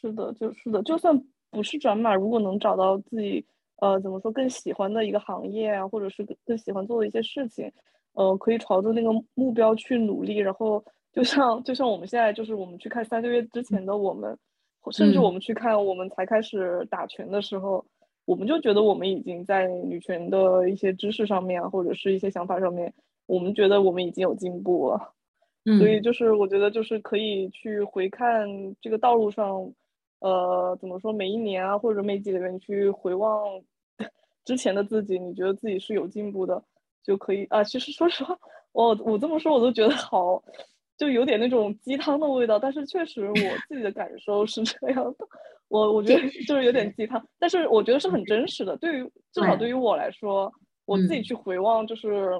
是的，就是的，就算不是转码，如果能找到自己呃怎么说更喜欢的一个行业啊，或者是更更喜欢做的一些事情，呃，可以朝着那个目标去努力。然后就像就像我们现在就是我们去看三个月之前的我们，甚至我们去看我们才开始打拳的时候。我们就觉得我们已经在女权的一些知识上面，或者是一些想法上面，我们觉得我们已经有进步了。嗯，所以就是我觉得就是可以去回看这个道路上，呃，怎么说，每一年啊，或者每几个月去回望 [LAUGHS] 之前的自己，你觉得自己是有进步的，就可以啊。其实说实话，我我这么说我都觉得好。就有点那种鸡汤的味道，但是确实我自己的感受是这样的。我我觉得就是有点鸡汤，但是我觉得是很真实的。对于至少对于我来说，我自己去回望，就是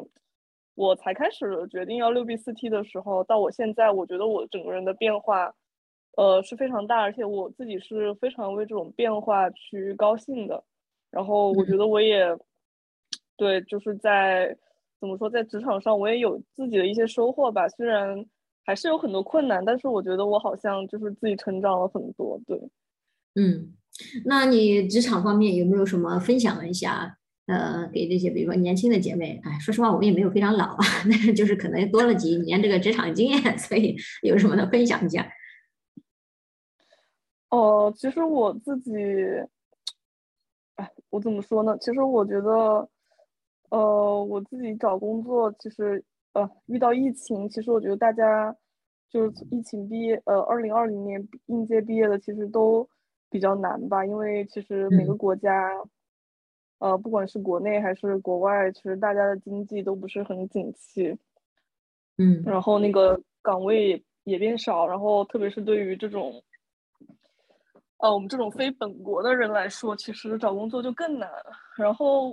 我才开始决定要六 B 四 T 的时候，到我现在，我觉得我整个人的变化，呃是非常大，而且我自己是非常为这种变化去高兴的。然后我觉得我也对，就是在怎么说，在职场上我也有自己的一些收获吧，虽然。还是有很多困难，但是我觉得我好像就是自己成长了很多。对，嗯，那你职场方面有没有什么分享一下？呃，给这些比如说年轻的姐妹，哎，说实话我们也没有非常老啊，[LAUGHS] 但是就是可能多了几年这个职场经验，[LAUGHS] 所以有什么能分享一下？哦，其实我自己，哎，我怎么说呢？其实我觉得，呃，我自己找工作其实。呃，遇到疫情，其实我觉得大家就是疫情毕业，呃，二零二零年应届毕业的，其实都比较难吧，因为其实每个国家，呃，不管是国内还是国外，其实大家的经济都不是很景气，嗯，然后那个岗位也变少，然后特别是对于这种，呃，我们这种非本国的人来说，其实找工作就更难，然后。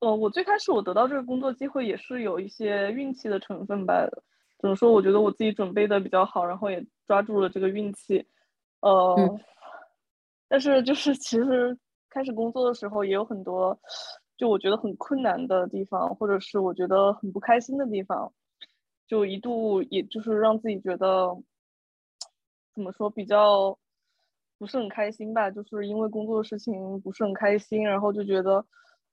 呃，我最开始我得到这个工作机会也是有一些运气的成分吧。怎么说？我觉得我自己准备的比较好，然后也抓住了这个运气。呃，但是就是其实开始工作的时候也有很多，就我觉得很困难的地方，或者是我觉得很不开心的地方，就一度也就是让自己觉得怎么说比较不是很开心吧。就是因为工作的事情不是很开心，然后就觉得。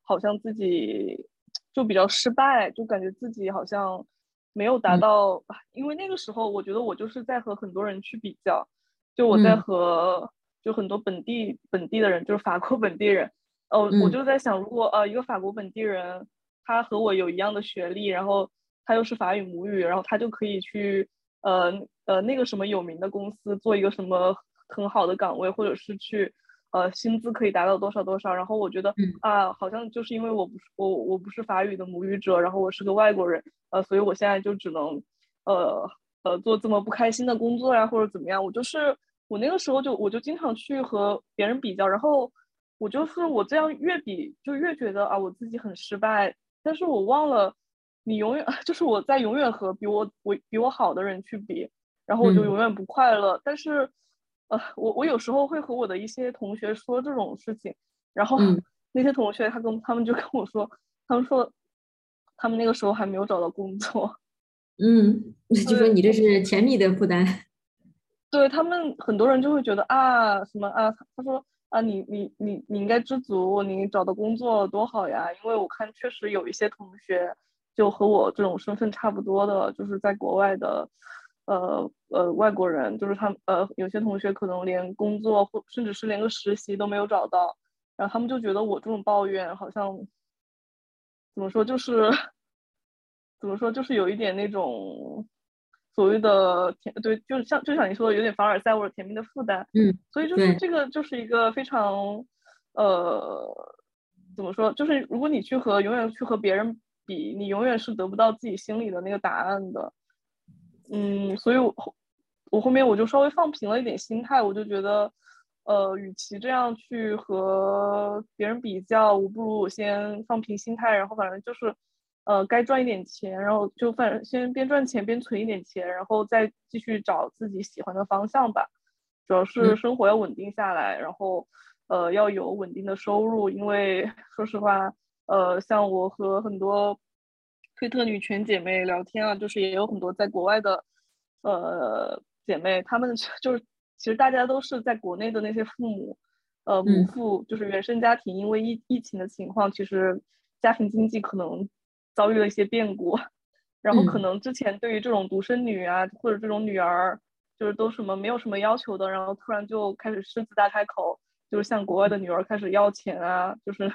好像自己就比较失败，就感觉自己好像没有达到。因为那个时候，我觉得我就是在和很多人去比较，就我在和就很多本地本地的人，就是法国 [LAUGHS] 本地人。哦，我就在想，如果呃一个法国本地人，他和我有一样的学历，然后他又是法语母语，然后他就可以去呃呃那个什么有名的公司做一个什么很好的岗位，或者是去。呃，薪资可以达到多少多少？然后我觉得啊，好像就是因为我不是我我不是法语的母语者，然后我是个外国人，呃，所以我现在就只能呃呃做这么不开心的工作呀，或者怎么样？我就是我那个时候就我就经常去和别人比较，然后我就是我这样越比就越觉得啊我自己很失败，但是我忘了你永远 [LAUGHS] 就是我在永远和比我我比我好的人去比，然后我就永远不快乐，但是。呃，我我有时候会和我的一些同学说这种事情，然后 [LAUGHS] 那些同学他跟他们就跟我说，他们说他们那个时候还没有找到工作，[LAUGHS] 嗯，就说你这是甜蜜的负担，[LAUGHS] 对他们很多人就会觉得啊什么啊，他说啊你你你你应该知足，你找到工作多好呀，因为我看确实有一些同学就和我这种身份差不多的，就是在国外的。呃呃，外国人就是他们呃，有些同学可能连工作或甚至是连个实习都没有找到，然后他们就觉得我这种抱怨好像怎么说，就是怎么说，就是有一点那种所谓的甜，对，就是像就像你说的，有点凡尔赛或者甜蜜的负担。嗯，所以就是这个就是一个非常呃，怎么说，就是如果你去和永远去和别人比，你永远是得不到自己心里的那个答案的。嗯，所以我我后面我就稍微放平了一点心态，我就觉得，呃，与其这样去和别人比较，我不如我先放平心态，然后反正就是，呃，该赚一点钱，然后就反正先边赚钱边存一点钱，然后再继续找自己喜欢的方向吧。主要是生活要稳定下来，然后，呃，要有稳定的收入，因为 [LAUGHS] 说实话，呃，像我和很多。推特女权姐妹聊天啊，就是也有很多在国外的，呃，姐妹，她们就是其实大家都是在国内的那些父母，呃，母父就是原生家庭，因为疫疫情的情况，其实家庭经济可能遭遇了一些变故，然后可能之前对于这种独生女啊，或者这种女儿，就是都什么没有什么要求的，然后突然就开始狮子大开口，就是向国外的女儿开始要钱啊，就是。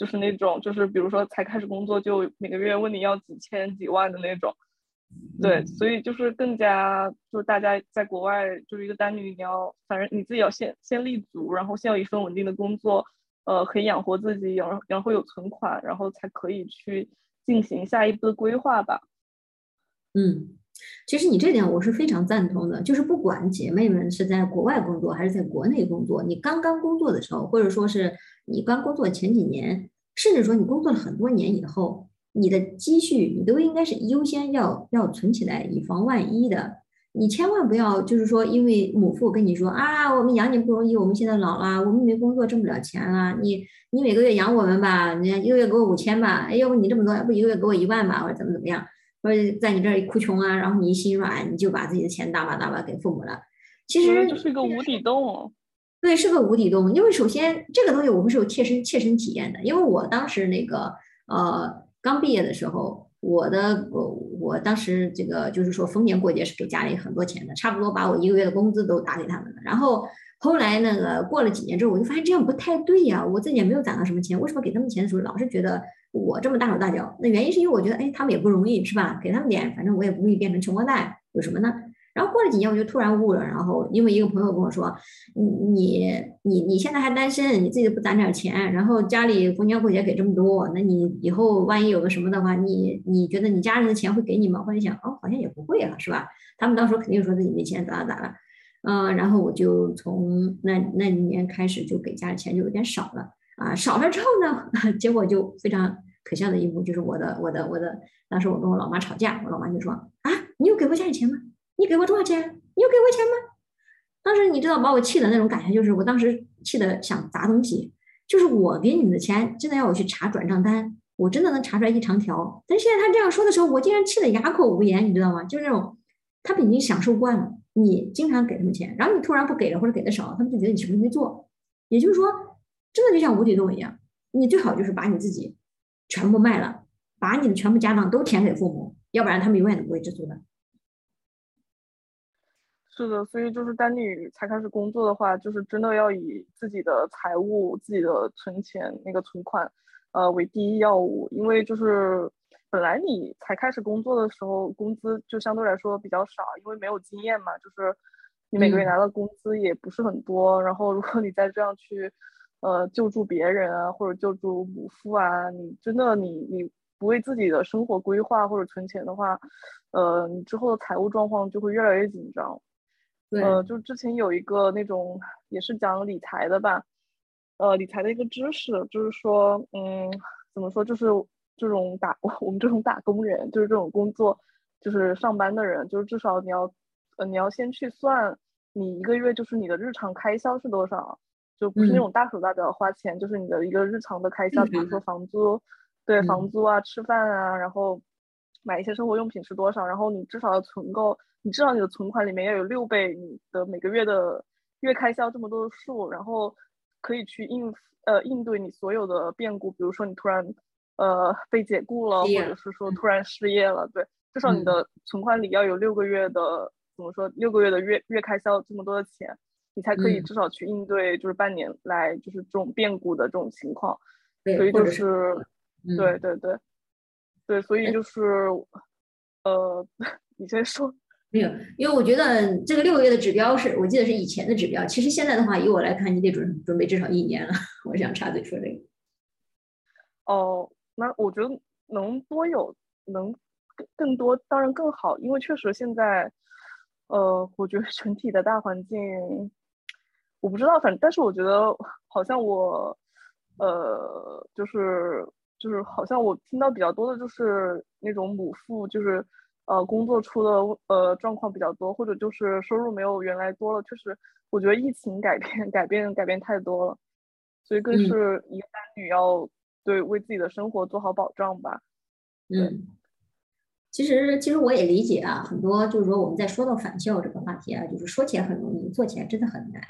就是那种，就是比如说才开始工作就每个月问你要几千几万的那种，对，所以就是更加就是大家在国外就是一个单女，你要反正你自己要先先立足，然后先有一份稳定的工作，呃，可以养活自己，然后然后有存款，然后才可以去进行下一步的规划吧。嗯，其实你这点我是非常赞同的，就是不管姐妹们是在国外工作还是在国内工作，你刚刚工作的时候，或者说是。你刚工作前几年，甚至说你工作了很多年以后，你的积蓄你都应该是优先要要存起来，以防万一的。你千万不要就是说，因为母父跟你说啊，我们养你不容易，我们现在老了，我们没工作挣不了钱了，你你每个月养我们吧，你一个月给我五千吧，哎，要不你这么多，要不一个月给我一万吧，或者怎么怎么样，或者在你这儿哭穷啊，然后你一心软，你就把自己的钱大把大把给父母了。其实就是个无底洞。对，是个无底洞。因为首先这个东西我们是有切身切身体验的。因为我当时那个呃刚毕业的时候，我的我我当时这个就是说逢年过节是给家里很多钱的，差不多把我一个月的工资都打给他们了。然后后来那个过了几年之后，我就发现这样不太对呀，我自己也没有攒到什么钱，为什么给他们钱的时候老是觉得我这么大手大脚？那原因是因为我觉得哎他们也不容易是吧？给他们点，反正我也不会变成穷光蛋，有什么呢？然后过了几年，我就突然悟了。然后因为一个朋友跟我说：“你你你你现在还单身，你自己不攒点钱，然后家里逢年过节给这么多，那你以后万一有个什么的话，你你觉得你家人的钱会给你吗？”或者想哦，好像也不会啊，是吧？他们到时候肯定说自己没钱，咋咋咋了。嗯，然后我就从那那一年开始就给家里钱就有点少了啊。少了之后呢，[LAUGHS] 结果就非常可笑的一幕，就是我的我的我的，当时我跟我老妈吵架，我老妈就说：“啊，你有给过家里钱吗？”你给我多少钱？你有给我钱吗？当时你知道把我气的那种感觉，就是我当时气的想砸东西。就是我给你们的钱，真的要我去查转账单，我真的能查出来一长条。但是现在他这样说的时候，我竟然气得哑口无言，你知道吗？就是那种他们已经享受惯了，你经常给他们钱，然后你突然不给了或者给的少，他们就觉得你什么都没做。也就是说，真的就像无底洞一样，你最好就是把你自己全部卖了，把你的全部家当都填给父母，要不然他们永远都不会知足的。是的，所以就是当你才开始工作的话，就是真的要以自己的财务、自己的存钱那个存款，呃为第一要务。因为就是本来你才开始工作的时候，工资就相对来说比较少，因为没有经验嘛，就是你每个月拿到工资也不是很多。然后如果你再这样去，呃救助别人啊，或者救助母父啊，你真的你你不为自己的生活规划或者存钱的话，呃，你之后的财务状况就会越来越紧张。呃，就之前有一个那种也是讲理财的吧，呃，理财的一个知识，就是说，嗯，怎么说，就是这种打 [LAUGHS] 我们这种打工人，就是这种工作，就是上班的人，就是至少你要，呃，你要先去算你一个月就是你的日常开销是多少，就不是那种大手大脚花钱，就是你的一个日常的开销，比如说房租，对，房租啊，吃饭啊，然后买一些生活用品是多少，然后你至少要存够。你至少你的存款里面要有六倍你的每个月的月开销这么多的数，然后可以去应呃应对你所有的变故，比如说你突然呃被解雇了，或者是说突然失业了，对，至少你的存款里要有六个月的怎么说六个月的月月开销这么多的钱，你才可以至少去应对就是半年来就是这种变故的这种情况，所以就是对对对对，所以就是呃 [LAUGHS] 你先说。没有，因为我觉得这个六个月的指标是我记得是以前的指标，其实现在的话，以我来看，你得准准备至少一年了。我想插嘴说这个。哦，那我觉得能多有能更更多当然更好，因为确实现在，呃，我觉得 [LAUGHS] 整体的大环境，我不知道，反正但是我觉得好像我，呃，就是就是好像我听到比较多的就是那种母父就是。呃，工作出的呃状况比较多，或者就是收入没有原来多了，确实，我觉得疫情改变 [LAUGHS] 改变改变太多了，所以更是一个单女要对为自己的生活做好保障吧。嗯，其实其实我也理解啊，很多就是说我们在说到返校这个话题啊，就是说起来很容易，做起来真的很难。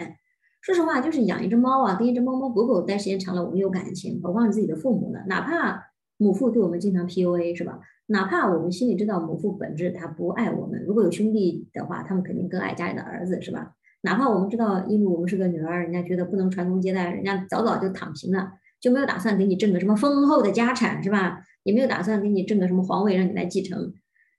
说实话，就是养一只猫啊，跟一只猫猫狗狗待时间长了，我们有感情，何况自己的父母呢？哪怕母父对我们经常 PUA，是吧？哪怕我们心里知道母父本质他不爱我们，如果有兄弟的话，他们肯定更爱家里的儿子，是吧？哪怕我们知道，因为我们是个女儿，人家觉得不能传宗接代，人家早早就躺平了，就没有打算给你挣个什么丰厚的家产，是吧？也没有打算给你挣个什么皇位让你来继承。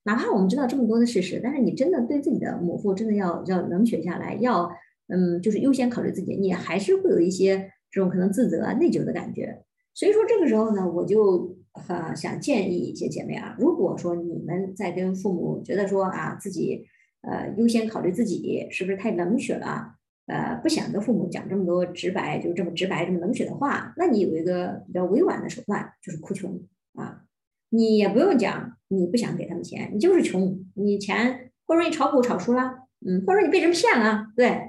哪怕我们知道这么多的事实，但是你真的对自己的母父真的要要冷血下来，要嗯，就是优先考虑自己，你还是会有一些这种可能自责、内疚的感觉。所以说这个时候呢，我就。呃，想建议一些姐妹啊，如果说你们在跟父母觉得说啊，自己呃优先考虑自己，是不是太冷血了？呃，不想跟父母讲这么多直白，就这么直白、这么冷血的话，那你有一个比较委婉的手段，就是哭穷啊。你也不用讲你不想给他们钱，你就是穷，你钱或者说你炒股炒输了，嗯，或者说你被人骗了，[LAUGHS] 对，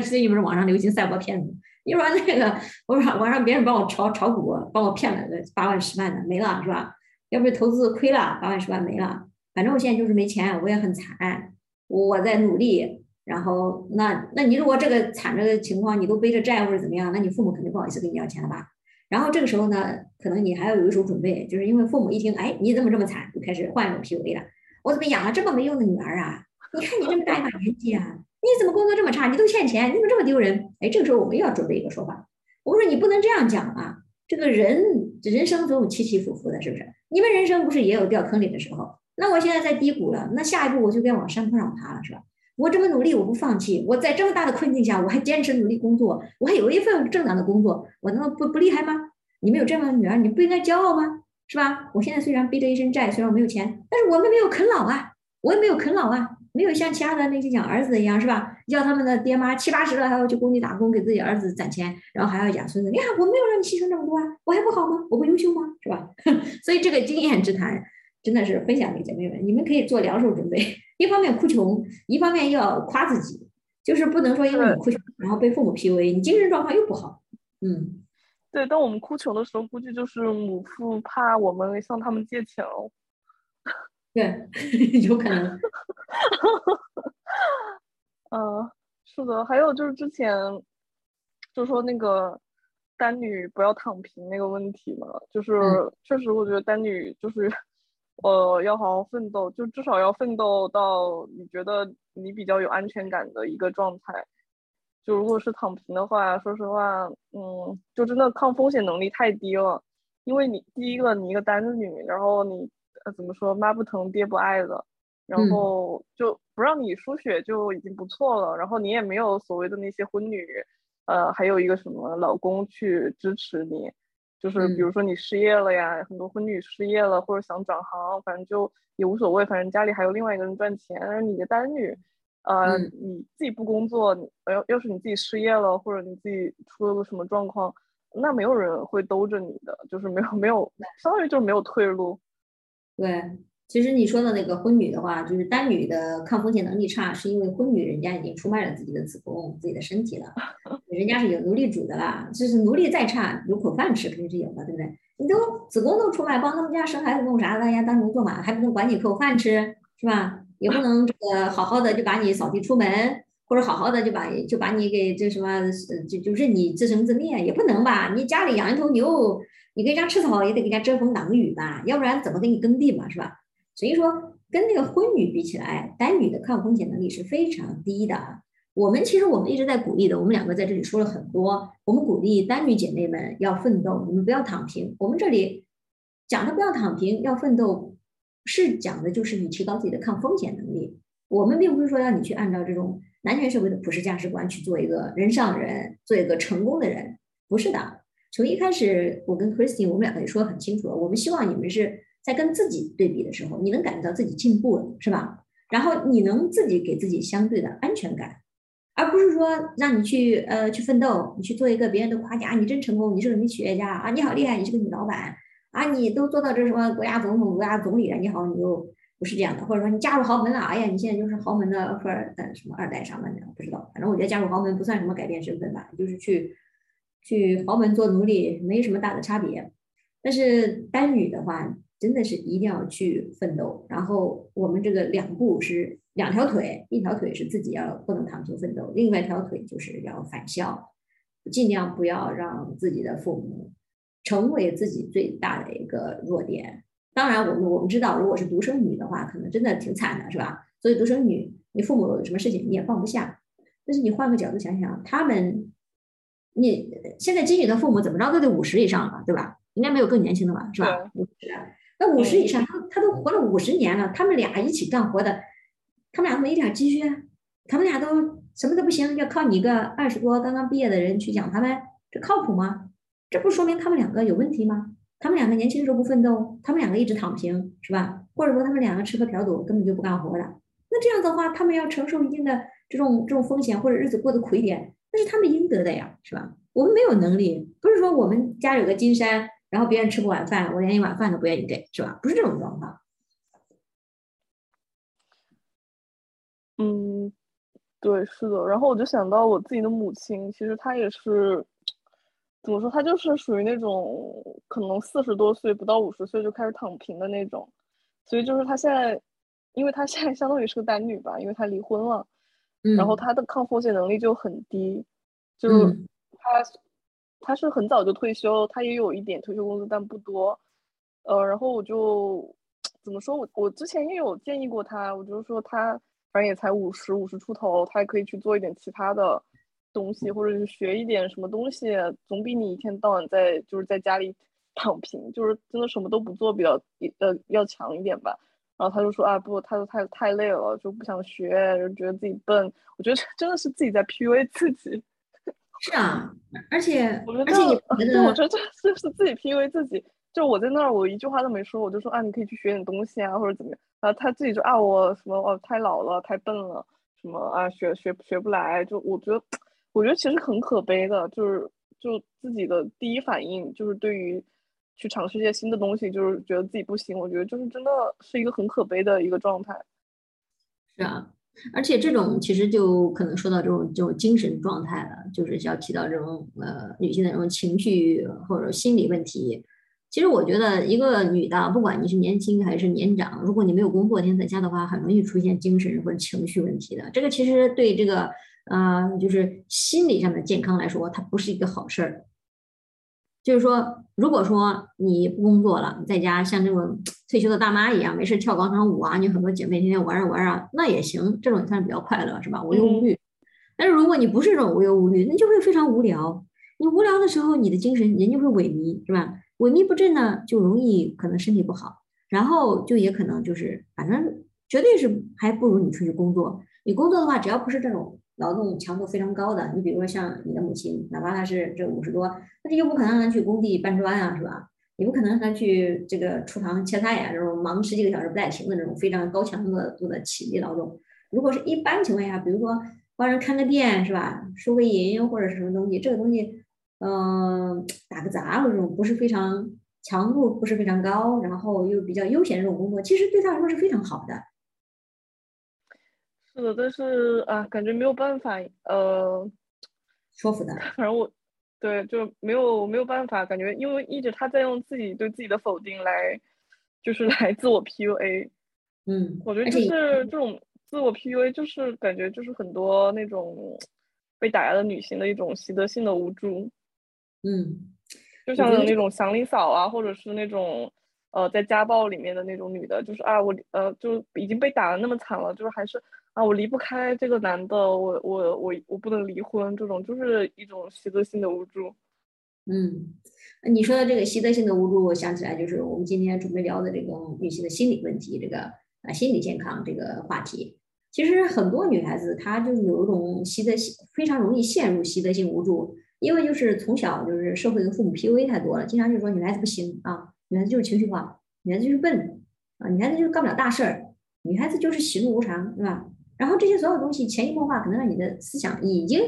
最近不是网上流行赛博骗子。你说那个，我说我让别人帮我炒炒股，帮我骗了个八万十万的没了是吧？要不是投资亏了八万十万没了，反正我现在就是没钱，我也很惨，我在努力。然后那那你如果这个惨这个情况，你都背着债或者怎么样，那你父母肯定不好意思跟你要钱了吧？然后这个时候呢，可能你还要有一手准备，就是因为父母一听，哎，你怎么这么惨，就开始换一种 PUA 了。我怎么养了这么没用的女儿啊？你看你这么大一把年纪啊！你怎么工作这么差？你都欠钱，你怎么这么丢人？哎，这个时候我们又要准备一个说法。我说你不能这样讲啊！这个人人生总有起起伏伏的，是不是？你们人生不是也有掉坑里的时候？那我现在在低谷了，那下一步我就该往山坡上爬了，是吧？我这么努力，我不放弃，我在这么大的困境下，我还坚持努力工作，我还有一份正当的工作，我能不不厉害吗？你们有这样的女儿，你不应该骄傲吗？是吧？我现在虽然背着一身债，虽然我没有钱，但是我们没有啃老啊，我也没有啃老啊。没有像其他的那些养儿子一样，是吧？要他们的爹妈七八十了还要去工地打工给自己儿子攒钱，然后还要养孙子。你看我没有让你牺牲这么多啊，我还不好吗？我不优秀吗？是吧？[LAUGHS] 所以这个经验之谈真的是分享给姐妹们，你们可以做两手准备：一方面哭穷，一方面要夸自己，就是不能说因为你哭穷，然后被父母 PUA，你精神状况又不好。嗯，对。当我们哭穷的时候，估计就是母父怕我们向他们借钱了。对，[LAUGHS] 有可能。[LAUGHS] 嗯，是的，还有就是之前就说那个单女不要躺平那个问题嘛，就是确实我觉得单女就是呃要好好奋斗，就至少要奋斗到你觉得你比较有安全感的一个状态。就如果是躺平的话，说实话，嗯，就真的抗风险能力太低了，因为你第一个你一个单女，然后你。呃，怎么说？妈不疼，爹不爱的，然后就不让你输血就已经不错了。然后你也没有所谓的那些婚女，呃，还有一个什么老公去支持你，就是比如说你失业了呀，很多婚女失业了或者想转行，反正就也无所谓，反正家里还有另外一个人赚钱。而你的单女，呃，你自己不工作，要要是你自己失业了或者你自己出了个什么状况，那没有人会兜着你的，就是没有没有，相当于就是没有退路。对，其实你说的那个婚女的话，就是单女的抗风险能力差，是因为婚女人家已经出卖了自己的子宫、自己的身体了，[LAUGHS] 人家是有奴隶主的啦。就是奴隶再差，有口饭吃肯定是有的，对不对？你都子宫都出卖，帮他们家生孩子弄啥的呀？当牛做马还不能管你口饭吃，是吧？也不能这个好好的就把你扫地出门，或者好好的就把就把你给这什么就就任你自生自灭，也不能吧？你家里养一头牛。你给人家吃草也得给人家遮风挡雨吧，要不然怎么给你耕地嘛，是吧？所以说跟那个婚女比起来，单女的抗风险能力是非常低的。我们其实我们一直在鼓励的，我们两个在这里说了很多，我们鼓励单女姐妹们要奋斗，你们不要躺平。我们这里讲的不要躺平，要奋斗，是讲的就是你提高自己的抗风险能力。我们并不是说要你去按照这种男权社会的普世价值观去做一个人上人，做一个成功的人，不是的。从一开始，我跟 Christine 我们两个也说的很清楚了，我们希望你们是在跟自己对比的时候，你能感觉到自己进步了，是吧？然后你能自己给自己相对的安全感，而不是说让你去呃去奋斗，你去做一个别人都夸奖你真成功，你是个女企业家啊，你好厉害，你是个女老板啊，你都做到这什么国家总统、国家总理了，你好，你又不是这样的，或者说你嫁入豪门了，哎呀，你现在就是豪门的富二呃什么二代上门的，不知道，反正我觉得嫁入豪门不算什么改变身份吧，就是去去豪门做奴隶，没什么大的差别。但是单女的话，真的是一定要去奋斗。然后我们这个两步是两条腿，一条腿是自己要不能躺平奋斗，另外一条腿就是要返校，尽量不要让自己的父母成为自己最大的一个弱点。当然，我们我们知道，如果是独生女的话，可能真的挺惨的，是吧？所以独生女，你父母有什么事情你也放不下。但是你换个角度想想，他们，你现在金宇的父母怎么着都得五十以上了，对吧？应该没有更年轻的吧，是吧？五十，那五十以上，他他都活了五十年了，他们俩一起干活的，他们俩没点积蓄，他们俩都什么都不行，要靠你一个二十多刚刚毕业的人去养他们，这靠谱吗？这不说明他们两个有问题吗？他们两个年轻时候不奋斗，他们两个一直躺平，是吧？或者说他们两个吃喝嫖赌，根本就不干活了。那这样的话，他们要承受一定的这种这种风险，或者日子过得苦一点，那是他们应得的呀，是吧？我们没有能力，不是说我们家有个金山。然后别人吃不晚饭，我连一碗饭都不愿意给，是吧？不是这种状况。嗯，对，是的。然后我就想到我自己的母亲，其实她也是怎么说？她就是属于那种可能四十多岁不到五十岁就开始躺平的那种。所以就是她现在，因为她现在相当于是个单女吧，因为她离婚了，然后他的抗风险能力就很低，就是她。他是很早就退休，他也有一点退休工资，但不多。呃，然后我就怎么说？我我之前也有建议过他，我就说他反正也才五十五十出头，他也可以去做一点其他的东西，或者是学一点什么东西，总比你一天到晚在就是在家里躺平，就是真的什么都不做比较呃要强一点吧。然后他就说啊不，他说太太累了，就不想学，就觉得自己笨。我觉得真的是自己在 PUA 自己。是啊，而且而且你 [LAUGHS] 觉得，我觉得这是是自己 PUA 自己。就我在那儿，我一句话都没说，我就说啊，你可以去学点东西啊，或者怎么样。然后他自己就啊，我什么哦，太老了，太笨了，什么啊，学学学不来。就我觉得，[TSK] 我觉得其实很可悲的，就是就自己的第一反应就是对于去尝试一些新的东西，就是觉得自己不行。我觉得就是真的是一个很可悲的一个状态。是啊。而且这种其实就可能说到这种这种精神状态了，就是要提到这种呃女性的这种情绪或者心理问题。其实我觉得一个女的，不管你是年轻还是年长，如果你没有工作天天在家的话，很容易出现精神或者情绪问题的。这个其实对这个呃就是心理上的健康来说，它不是一个好事儿。就是说，如果说你不工作了，在家像这种 [TSK] 退休的大妈一样，没事跳广场舞啊，你很多姐妹天天玩啊玩啊，那也行，这种算是比较快乐，是吧？无忧无虑。但是如果你不是这种无忧无虑，那就会非常无聊。你无聊的时候，你的精神人就会萎靡，是吧？萎靡不振呢，就容易可能身体不好，然后就也可能就是，反正绝对是还不如你出去工作。你工作的话，只要不是这种。劳动强度非常高的，你比如说像你的母亲，哪怕她是这五十多，那你又不可能让她去工地搬砖啊，是吧？你不可能让她去这个厨房切菜呀，这种忙十几个小时不带停的这种非常高强度的度的体力劳动。如果是一般情况下，比如说帮人看个店是吧，收个银或者是什么东西，这个东西，嗯，打个杂或者这种不是非常强度不是非常高，然后又比较悠闲这种工作，其实对他来说是非常好的。是的，但是啊，感觉没有办法，呃，说服他。反正我，对，就没有没有办法，感觉因为一直他在用自己对自己的否定来，就是来自我 PUA。嗯，我觉得就是这种自我 PUA，就是感觉就是很多那种被打压的女性的一种习得性的无助。嗯，就像那种祥林嫂啊，或者是那种呃在家暴里面的那种女的，就是啊，我呃就已经被打的那么惨了，就是还是。啊，我离不开这个男的，我我我我不能离婚，这种就是一种习得性的无助。嗯，你说的这个习得性的无助，我想起来就是我们今天准备聊的这个女性的心理问题，这个啊心理健康这个话题。其实很多女孩子她就是有一种习得性，非常容易陷入习得性无助，因为就是从小就是社会的父母 PUA 太多了，经常就说女孩子不行啊，女孩子就是情绪化。女孩子就是笨啊，女孩子就是干不了大事儿，女孩子就是喜怒无常，对吧？然后这些所有东西潜移默化，可能让你的思想已经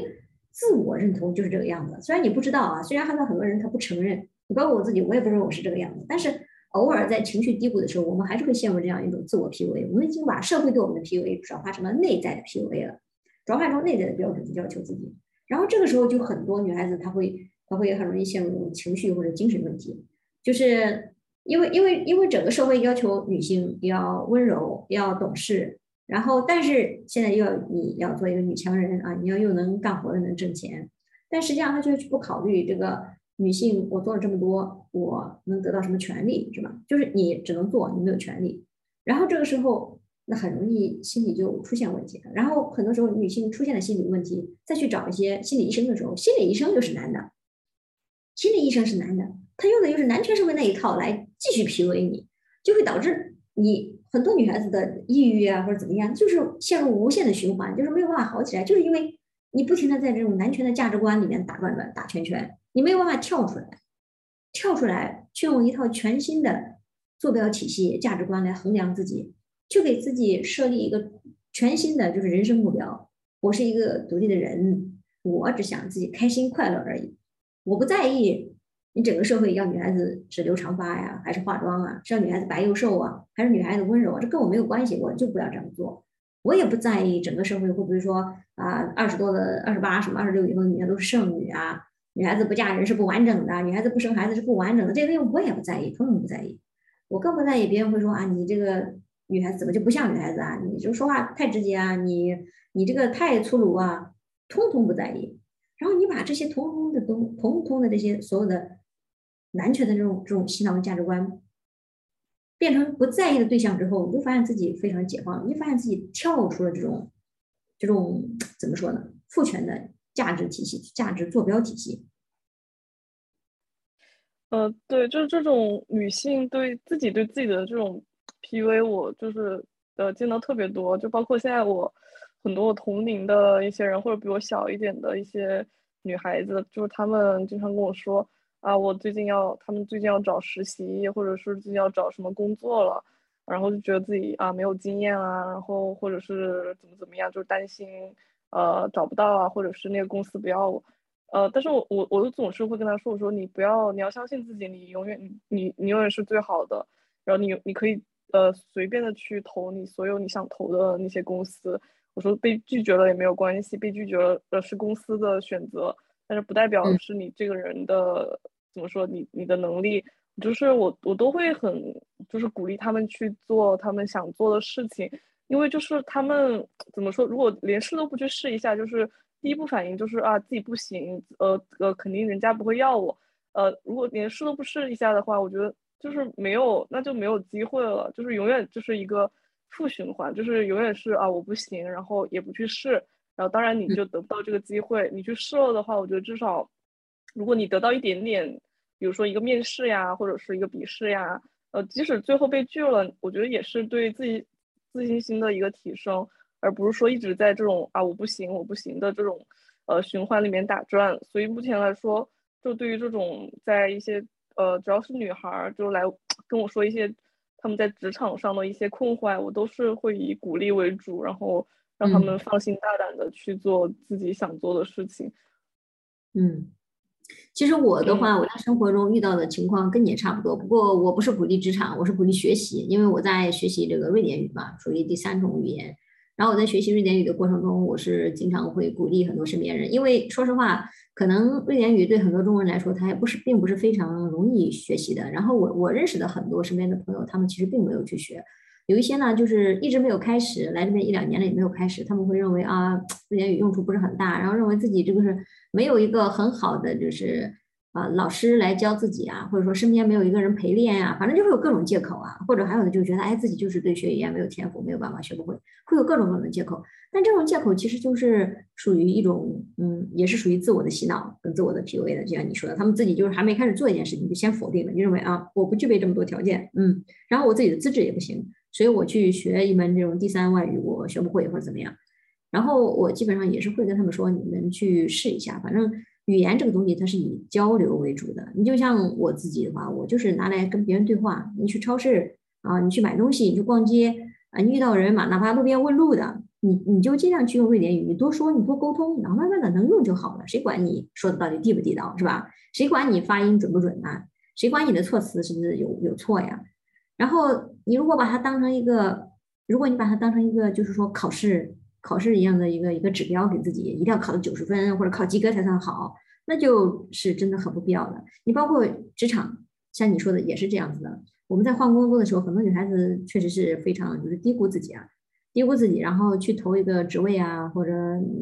自我认同就是这个样子。虽然你不知道啊，虽然看到很多人他不承认，你包括我自己，我也不认为我是这个样子。但是偶尔在情绪低谷的时候，我们还是会陷入这样一种自我 PUA。我们已经把社会对我们的 PUA 转化成了内在的 PUA 了，转化成内在的标准去要求自己。然后这个时候就很多女孩子她会她会很容易陷入情绪或者精神问题，就是因为因为因为整个社会要求女性要温柔要懂事，然后但是现在又要你要做一个女强人啊，你要又能干活又能挣钱，但实际上他就不考虑这个女性我做了这么多，我能得到什么权利是吧？就是你只能做，你没有权利。然后这个时候。那很容易心理就出现问题了，然后很多时候女性出现了心理问题，再去找一些心理医生的时候，心理医生又是男的，心理医生是男的，他用的又是男权社会那一套来继续 PUA 你，就会导致你很多女孩子的抑郁啊或者怎么样，就是陷入无限的循环，就是没有办法好起来，就是因为你不停的在这种男权的价值观里面打转转、打圈圈，你没有办法跳出来，跳出来去用一套全新的坐标体系、价值观来衡量自己。去给自己设立一个全新的就是人生目标。我是一个独立的人，我只想自己开心快乐而已。我不在意你整个社会要女孩子只留长发呀，还是化妆啊，是要女孩子白又瘦啊，还是女孩子温柔啊，这跟我没有关系，我就不要这样做。我也不在意整个社会会不会说啊，二十多的、二十八什么二十六以后的女人都是剩女啊，女孩子不嫁人是不完整的，女孩子不生孩子是不完整的，这些东西我也不在意，通通不在意。我更不在意别人会说啊，你这个。女孩子怎么就不像女孩子啊？你就说话太直接啊！你你这个太粗鲁啊！通通不在意。然后你把这些通通的东，通通的这些所有的男权的这种这种洗脑的价值观，变成不在意的对象之后，你就发现自己非常解放，你就发现自己跳出了这种这种怎么说呢？父权的价值体系、价值坐标体系。呃，对，就是这种女性对自己对自己的这种。PUA 我就是呃见到特别多，就包括现在我很多我同龄的一些人，或者比我小一点的一些女孩子，就是他们经常跟我说啊，我最近要他们最近要找实习，或者是最近要找什么工作了，然后就觉得自己啊没有经验啊，然后或者是怎么怎么样，就是担心呃找不到啊，或者是那个公司不要我，呃，但是我我我都总是会跟他说，我说你不要，你要相信自己，你永远你你永远是最好的，然后你你可以。呃，随便的去投你所有你想投的那些公司，我说被拒绝了也没有关系，被拒绝了呃是公司的选择，但是不代表是你这个人的怎么说你你的能力，就是我我都会很就是鼓励他们去做他们想做的事情，因为就是他们怎么说，如果连试都不去试一下，就是第一步反应就是啊自己不行，呃呃肯定人家不会要我，呃如果连试都不试一下的话，我觉得。就是没有，那就没有机会了。就是永远就是一个负循环，就是永远是啊，我不行，然后也不去试，然后当然你就得不到这个机会。你去试了的话，我觉得至少，如果你得到一点点，比如说一个面试呀，或者是一个笔试呀，呃，即使最后被拒了，我觉得也是对自己自信心的一个提升，而不是说一直在这种啊我不行我不行的这种呃循环里面打转。所以目前来说，就对于这种在一些。呃，只要是女孩儿就来跟我说一些他们在职场上的一些困惑，我都是会以鼓励为主，然后让他们放心大胆的去做自己想做的事情。嗯，其实我的话，我在生活中遇到的情况跟你也差不多，不过我不是鼓励职场，我是鼓励学习，因为我在学习这个瑞典语嘛，属于第三种语言。然后我在学习瑞典语的过程中，我是经常会鼓励很多身边人，因为说实话。可能瑞典语对很多中国人来说，它也不是，并不是非常容易学习的。然后我我认识的很多身边的朋友，他们其实并没有去学，有一些呢，就是一直没有开始，来这边一两年了也没有开始。他们会认为啊，瑞典语用处不是很大，然后认为自己这个是没有一个很好的就是。啊，老师来教自己啊，或者说身边没有一个人陪练呀，反正就会有各种借口啊，或者还有的就觉得，哎，自己就是对学语言没有天赋，没有办法学不会，会有各种各样的借口。但这种借口其实就是属于一种，嗯，也是属于自我的洗脑跟自我的 PUA 的。就像你说的，他们自己就是还没开始做一件事情，就先否定了，就认为啊，我不具备这么多条件，嗯，然后我自己的资质也不行，所以我去学一门这种第三外语，我学不会或者怎么样。然后我基本上也是会跟他们说，你们去试一下，反正。语言这个东西它是以交流为主的。你就像我自己的话，我就是拿来跟别人对话。你去超市啊，你去买东西，你去逛街啊，你遇到人嘛，哪怕路边问路的，你你就尽量去用瑞典语，你多说，你多沟通，然后慢慢的能用就好了。谁管你说的到底地不地道，是吧？谁管你发音准不准呢？谁管你的措辞是不是有有错呀？然后你如果把它当成一个，如果你把它当成一个，就是说考试考试一样的一个一个指标，给自己一定要考到九十分或者考及格才算好，那就是真的很不必要的。你包括职场，像你说的也是这样子的。我们在换工作的时候，很多女孩子确实是非常就是低估自己啊，低估自己，然后去投一个职位啊，或者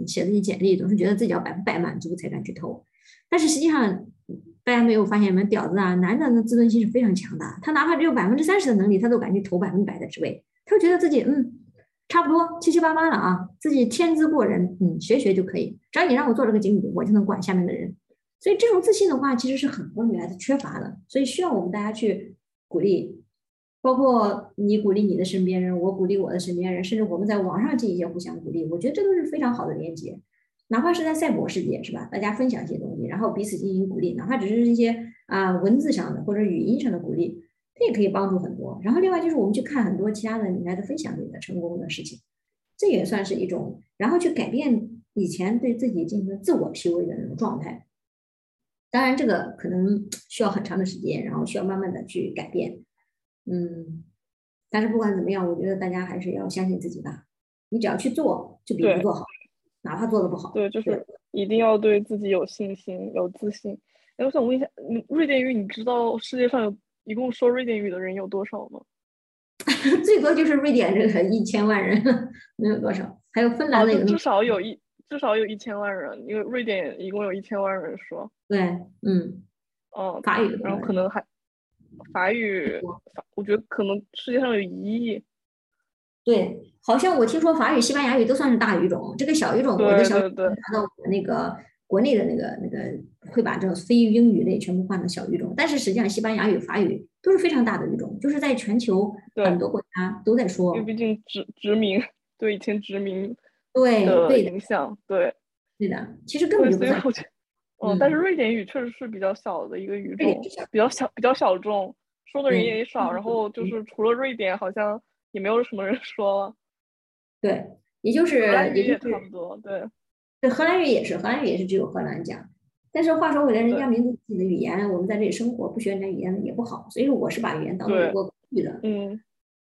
写自己简历，总是觉得自己要百分百满足才敢去投。但是实际上，大家没有发现吗？屌子啊，男的那自尊心是非常强的，他哪怕只有百分之三十的能力，他都敢去投百分之百的职位，他就觉得自己嗯，差不多七七八八了啊，自己天资过人，嗯，学学就可以，只要你让我做这个经理，我就能管下面的人。所以这种自信的话，其实是很多女孩子缺乏的，所以需要我们大家去鼓励，包括你鼓励你的身边人，我鼓励我的身边人，甚至我们在网上进行一些互相鼓励，我觉得这都是非常好的连接。哪怕是在赛博世界，是吧？大家分享一些东西，然后彼此进行鼓励，哪怕只是一些啊文字上的或者语音上的鼓励，这也可以帮助很多。然后另外就是我们去看很多其他的女孩子分享自己的成功的事情，这也算是一种，然后去改变以前对自己进行自我 PUA 的那种状态。当然，这个可能 [TSK] 需要很长的时间，然后需要慢慢的去改变。嗯，但是不管怎么样，我觉得大家还是要相信自己吧。你只要去做，就比不做好。哪怕做的不好，对，就是一定要对自己有信心、有自信。哎，我想问一下，你瑞典语，你知道世界上有一共说瑞典语的人有多少吗？[LAUGHS] 最多就是瑞典这个一千万人，能有多少？还有芬兰的，至少有一至少有一千万人，因为瑞典一共有一千万人说。对，嗯，哦，法语，然后可能还法语，法，我觉得可能世界上有一亿。对。好像我听说法语、西班牙语都算是大语种，这个小语种，我的小语种拿到我那个国内的那个那个会把这个非英语类全部换成小语种。但是实际上，西班牙语、法语都是非常大的语种，就是在全球很多国家都在说。因为毕竟殖殖民对以前殖民对的影响，对对的，其实根本就不在。嗯，但是瑞典语确实是比较小的一个语种，比较小，比较小众，说的人也少。然后就是除了瑞典，好像也没有什么人说了。对，也就是也就差不多，对。对，荷兰语也是，荷兰语也是只有荷兰讲。但是话说回来，人家民族自己的语言，我们在这里生活，不学人家语言也不好。所以说，我是把语言当做一个工具的。嗯，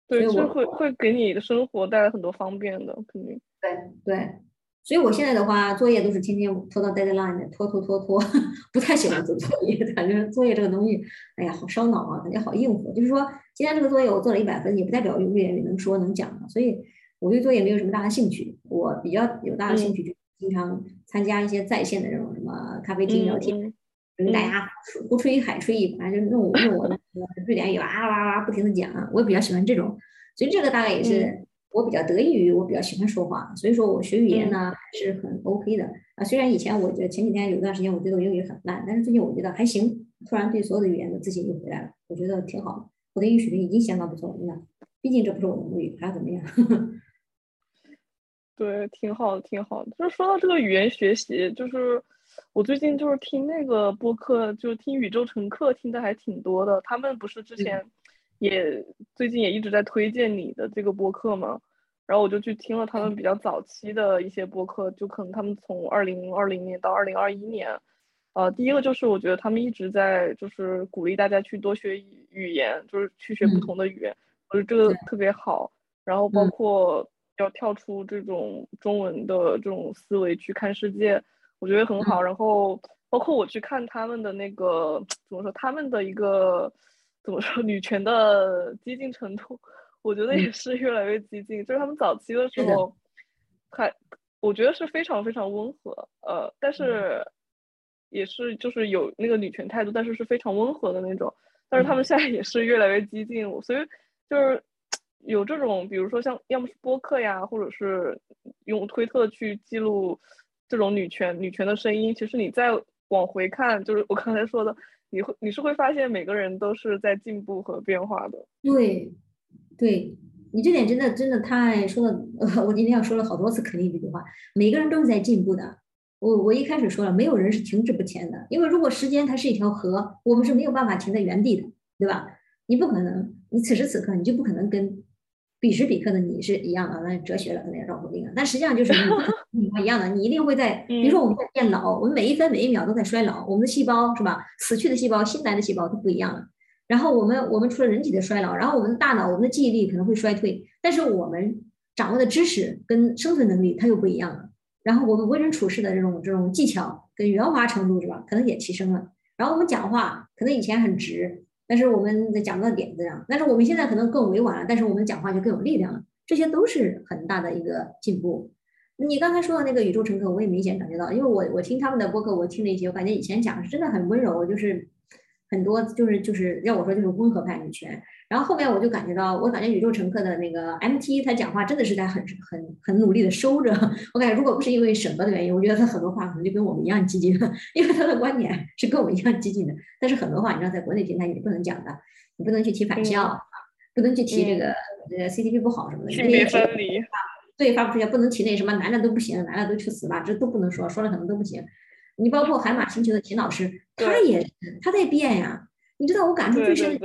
对，就会会给你的生活带来很多方便的，肯定。对对，所以我现在的话，作业都是天天拖到 deadline，拖拖拖拖，[LAUGHS] 不太喜欢做作业，感觉作业这个东西，哎呀，好烧脑啊，感觉好应付。就是说，今天这个作业我做了一百分，也不代表用粤语能说能讲啊，所以。我对作业没有什么大的兴趣，我比较有大的兴趣就经常参加一些在线的这种什么咖啡厅聊天，跟大家胡吹海吹，反正就弄我弄我的瑞典语啊哇哇不停的讲，我也比较喜欢这种，所以这个大概也是我比较得益于我比较喜欢说话，所以说我学语言呢还是很 OK 的。啊。虽然以前我觉得前几天有一段时间我觉得我英语很烂，但是最近我觉得还行，突然对所有的语言的自信又回来了，我觉得挺好，我的英语水平已经相当不错了，那毕竟这不是我的母语，还要怎么样？[LAUGHS] 对，挺好的，挺好的。就是说到这个语言学习，就是我最近就是听那个播客，就听宇宙乘客，听的还挺多的。他们不是之前也最近也一直在推荐你的这个播客吗？然后我就去听了他们比较早期的一些播客，就可能他们从二零二零年到二零二一年，呃，第一个就是我觉得他们一直在就是鼓励大家去多学语言，就是去学不同的语言，我觉得这个特别好。然后包括。要跳出这种中文的这种思维去看世界，我觉得很好。然后包括我去看他们的那个怎么说，他们的一个怎么说女权的激进程度，我觉得也是越来越激进。就是他们早期的时候还我觉得是非常非常温和，呃，但是也是就是有那个女权态度，但是是非常温和的那种。但是他们现在也是越来越激进，所以就是。有这种，比如说像要么是播客呀，或者是用推特去记录这种女权女权的声音。其实你再往回看，就是我刚才说的，你会你是会发现每个人都是在进步和变化的。对，对你这点真的真的太说的，[LAUGHS] 我今天要说了好多次肯定这句话，每个人都是在进步的。我我一开始说了，没有人是停滞不前的，因为如果时间它是一条河，我们是没有办法停在原地的，对吧？你不可能，你此时此刻你就不可能跟彼时彼刻的你是一样的，那哲学了，可能要绕口令了。但实际上就是你 [LAUGHS] 一样的，你一定会在，比如说我们在变老，我们每一分每一秒都在衰老，我们的细胞是吧？死去的细胞、新来的细胞都不一样了。然后我们我们除了人体的衰老，然后我们的大脑、我们的记忆力可能会衰退，但是我们掌握的知识跟生存能力它又不一样了。然后我们为人处事的这种这种技巧跟圆滑程度是吧，可能也提升了。然后我们讲话可能以前很直，但是我们讲到点子上，但是我们现在可能更委婉了，但是我们讲话就更有力量了。这些都是很大的一个进步。你刚才说的那个宇宙乘客，我也明显感觉到，因为我我听他们的播客，我听了一些，我感觉以前讲是真的很温柔，就是。很多就是就是要我说就是温和派女权，然后后面我就感觉到，我感觉宇宙乘客的那个 MT 他讲话真的是在很很很努力的收着。我感觉如果不是因为审核的原因，我觉得他很多话可能就跟我们一样激进，因为他的观点是跟我们一样激进的。但是很多话你知道，在国内平台你不能讲的，你不能去提返校，不能去提这个呃 CTP 不好什么的，性别分离，对，发不出去，不能提那什么男的都不行，男的都去死吧，这都不能说，说了可能都不行。你包括海马星球的秦老师，他也他在变呀。你知道我感触最深，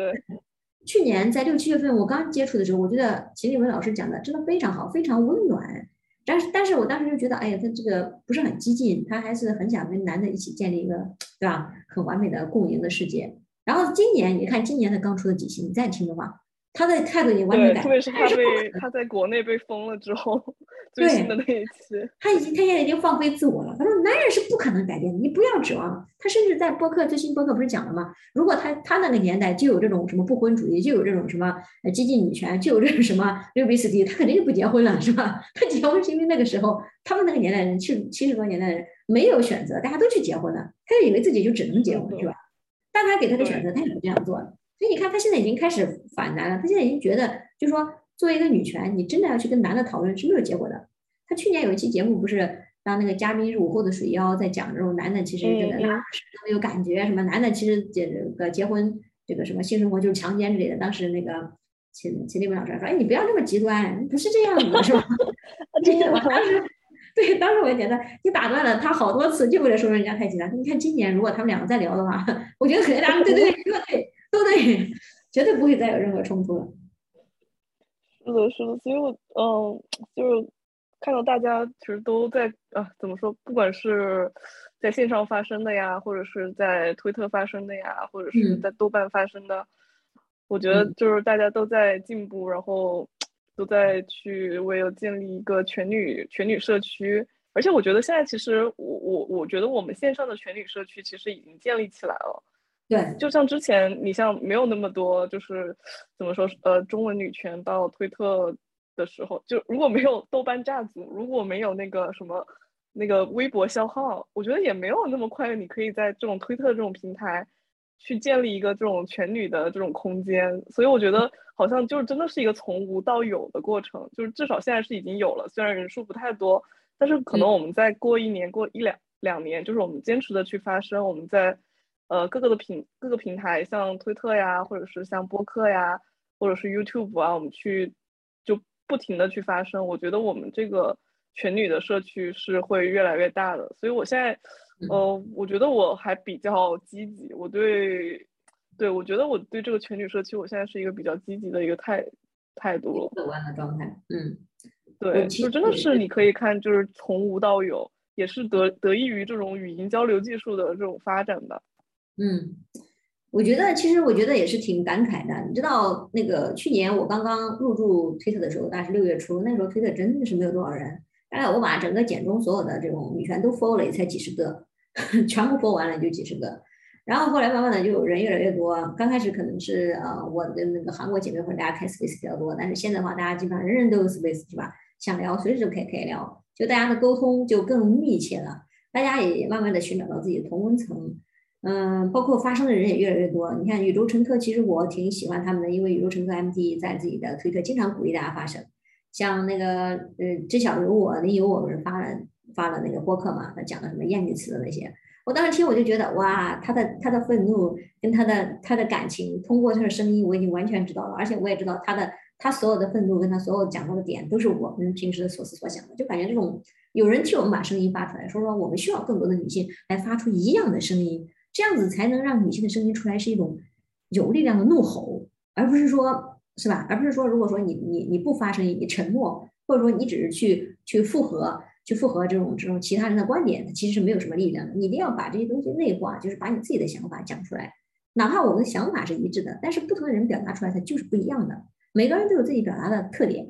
去年在六七月份我刚接触的时候，我觉得秦立文老师讲的真的非常好，非常温暖。但是，但是我当时就觉得，哎呀，他这个不是很激进，他还是很想跟男的一起建立一个，对吧？很完美的共赢的世界。然后今年，你看今年他刚出的几期，你再听的话。他的态度也完全改，特别是他被他在国内被封了之后，最新的那一期，他已经他现在已经放飞自我了。他说：“男人是不可能改变的，你不要指望。”他甚至在播客最新播客不是讲了吗？如果他他那个年代就有这种什么不婚主义，就有这种什么呃激进女权，就有这种什么六比四 D，他肯定就不结婚了，是吧？[LAUGHS] 他结婚是因为那个时候他们那个年代人七七十多年代人没有选择，大家都去结婚了，他就以为自己就只能结婚，是吧？但他给他的选择，他也不这样做。所以你看，他现在已经开始反男了。他现在已经觉得，就是说，作为一个女权，你真的要去跟男的讨论是没有结果的。他去年有一期节目，不是让那个嘉宾是午后的水妖在讲这种男的其实真的拉没有感觉，什么男的其实这个结婚这个什么性生活就是强奸之类的。当时那个秦秦立文老师说：“哎，你不要这么极端，不是这样子的，是吧？[LAUGHS] ”这个 [LAUGHS] 我当时对，当时我就觉得你打断了他好多次，就为了说人家太极端。你看今年如果他们两个再聊的话，[LAUGHS] 我觉得可能俩对对对对。都对，绝对不会再有任何冲突了。是的，是的，所以我嗯，就是看到大家其实都在啊，怎么说？不管是在线上发生的呀，或者是在推特发生的呀，或者是在豆瓣发生的，我觉得就是大家都在进步，然后 [TSK] 都在去为了建立一个全女全女社区。而且我觉得现在其实我我我觉得我们线上的全女社区其实已经建立起来了。对，就像之前，你像没有那么多，就是怎么说，呃，中文女权到推特的时候，就如果没有豆瓣炸组，如果没有那个什么那个微博消耗，我觉得也没有那么快，你可以在这种推特这种平台去建立一个这种全女的这种空间。所以我觉得好像就是真的是一个从无到有的过程，就是至少现在是已经有了，虽然人数不太多，但是可能我们再过一年、过一两两年，就是我们坚持的去发声，我们在。呃，各个的平各个平台，像推特呀，或者是像播客呀，或者是 YouTube 啊，我们去就不停的去发声。我觉得我们这个全女的社区是会越来越大的，所以我现在，呃，我觉得我还比较积极。我对，对我觉得我对这个全女社区，我现在是一个比较积极的一个态态度了。乐观的状态，嗯，对，就真的是你可以看，就是从无到有，也是得得益于这种语音交流技术的这种发展吧。嗯，我觉得其实我觉得也是挺感慨的。你知道那个去年我刚刚入驻推特的时候，大概是六月初，那时候推特真的是没有多少人。大概我把整个简中所有的这种女权都 follow 了，也才几十个，[LAUGHS] 全部 follow 完了就几十个。然后后来慢慢的就人越来越多。刚开始可能是呃我的那个韩国姐妹或者大家开 space 比较多，但是现在的话大家基本上人人都有 space 是吧？想聊随时都可以可以聊，就大家的沟通就更密切了。大家也慢慢的寻找到自己的同温层。嗯，包括发声的人也越来越多。你看宇宙乘客，其实我挺喜欢他们的，因为宇宙乘客 MD 在自己的推特经常鼓励大家发声。像那个呃，知晓有我，你有我们发了发了那个播客嘛，他讲的什么艳女词的那些，我当时听我就觉得哇，他的他的愤怒跟他的他的感情，通过他的声音我已经完全知道了，而且我也知道他的他所有的愤怒跟他所有讲到的点都是我们平时的所思所想的，就感觉这种有人替我们把声音发出来，说说我们需要更多的女性来发出一样的声音，这样子才能让女性的声音出来是一种有力量的怒吼，而不是说，是吧？而不是说，如果说你你你不发声音，你沉默，或者说你只是去去附和，去附和这种这种其他人的观点，其实是没有什么力量的。你一定要把这些东西内化，就是把你自己的想法讲出来，哪怕我们的想法是一致的，但是不同的人表达出来，它就是不一样的。每个人都有自己表达的特点，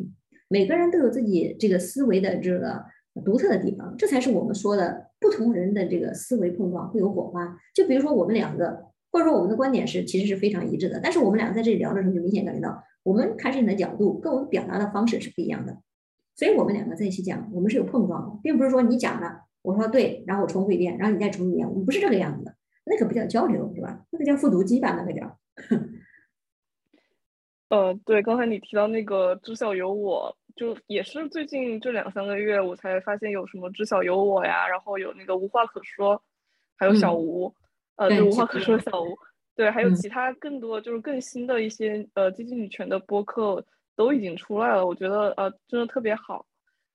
每个人都有自己这个思维的这个。独特的地方，这才是我们说的不同人的这个思维碰撞会有火花。就比如说我们两个，或者说我们的观点是其实是非常一致的，但是我们两个在这里聊的时候，就明显感觉到我们看事情的角度跟我们表达的方式是不一样的。所以我们两个在一起讲，我们是有碰撞的，并不是说你讲的我说对，然后我重复一遍，然后你再重复一遍，我们不是这个样子的，那个不叫交流，对吧？那个叫复读机吧，那个叫。呃，[LAUGHS] 对，刚才你提到那个知晓有我。就也是最近这两三个月，我才发现有什么知晓有我呀，然后有那个无话可说，还有小吴，呃，对，无话可说小吴，对，还有其他更多就是更新的一些呃积极女权的播客都已经出来了，我觉得呃真的特别好，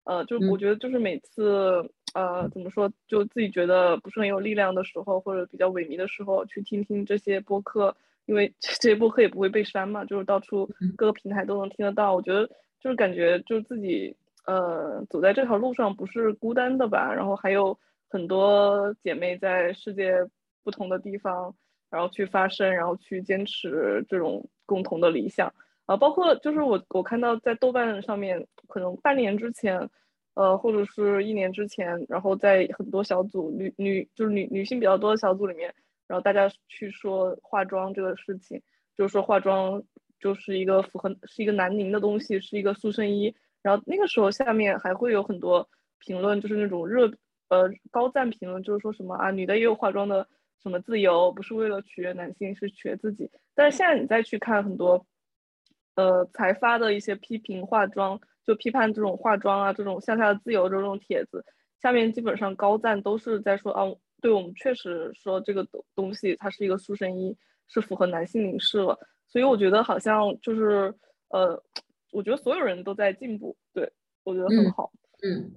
呃，就我觉得就是每次呃怎么说，就自己觉得不是很有力量的时候，或者比较萎靡的时候，去听听这些播客，因为 [LAUGHS] 这些播客也不会被删嘛，就是到处各个平台都能听得到，我觉得。就是感觉，就自己呃走在这条路上不是孤单的吧？然后还有很多姐妹在世界不同的地方，然后去发声，然后去坚持这种共同的理想啊。包括就是我我看到在豆瓣上面，可能半年之前，呃或者是一年之前，然后在很多小组女女就是女女性比较多的小组里面，然后大家去说化妆这个事情，就是说化妆。就是一个符合是一个南宁的东西，是一个塑身衣。然后那个时候下面还会有很多评论，就是那种热呃高赞评论，就是说什么啊女的也有化妆的什么自由，不是为了取悦男性，是取悦自己。但是现在你再去看很多呃才发的一些批评化妆，就批判这种化妆啊这种向下的自由这种帖子，下面基本上高赞都是在说啊，对我们确实说这个东东西它是一个塑身衣，是符合男性凝视了。所以我觉得好像就是，呃，我觉得所有人都在进步，对我觉得很好。嗯，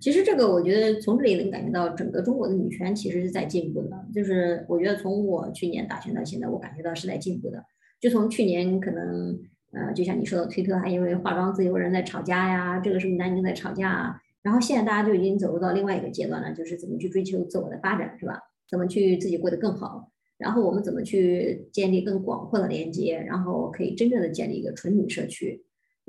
其实这个我觉得从这里能感觉到整个中国的女权其实是在进步的。就是我觉得从我去年打拳到现在，我感觉到是在进步的。就从去年可能，呃，就像你说的，推特还因为化妆自由人在吵架呀，这个是不是男女在吵架啊？然后现在大家就已经走入到另外一个阶段了，就是怎么去追求自我的发展，是吧？怎么去自己过得更好？然后我们怎么去建立更广阔的连接，然后可以真正的建立一个纯女社区？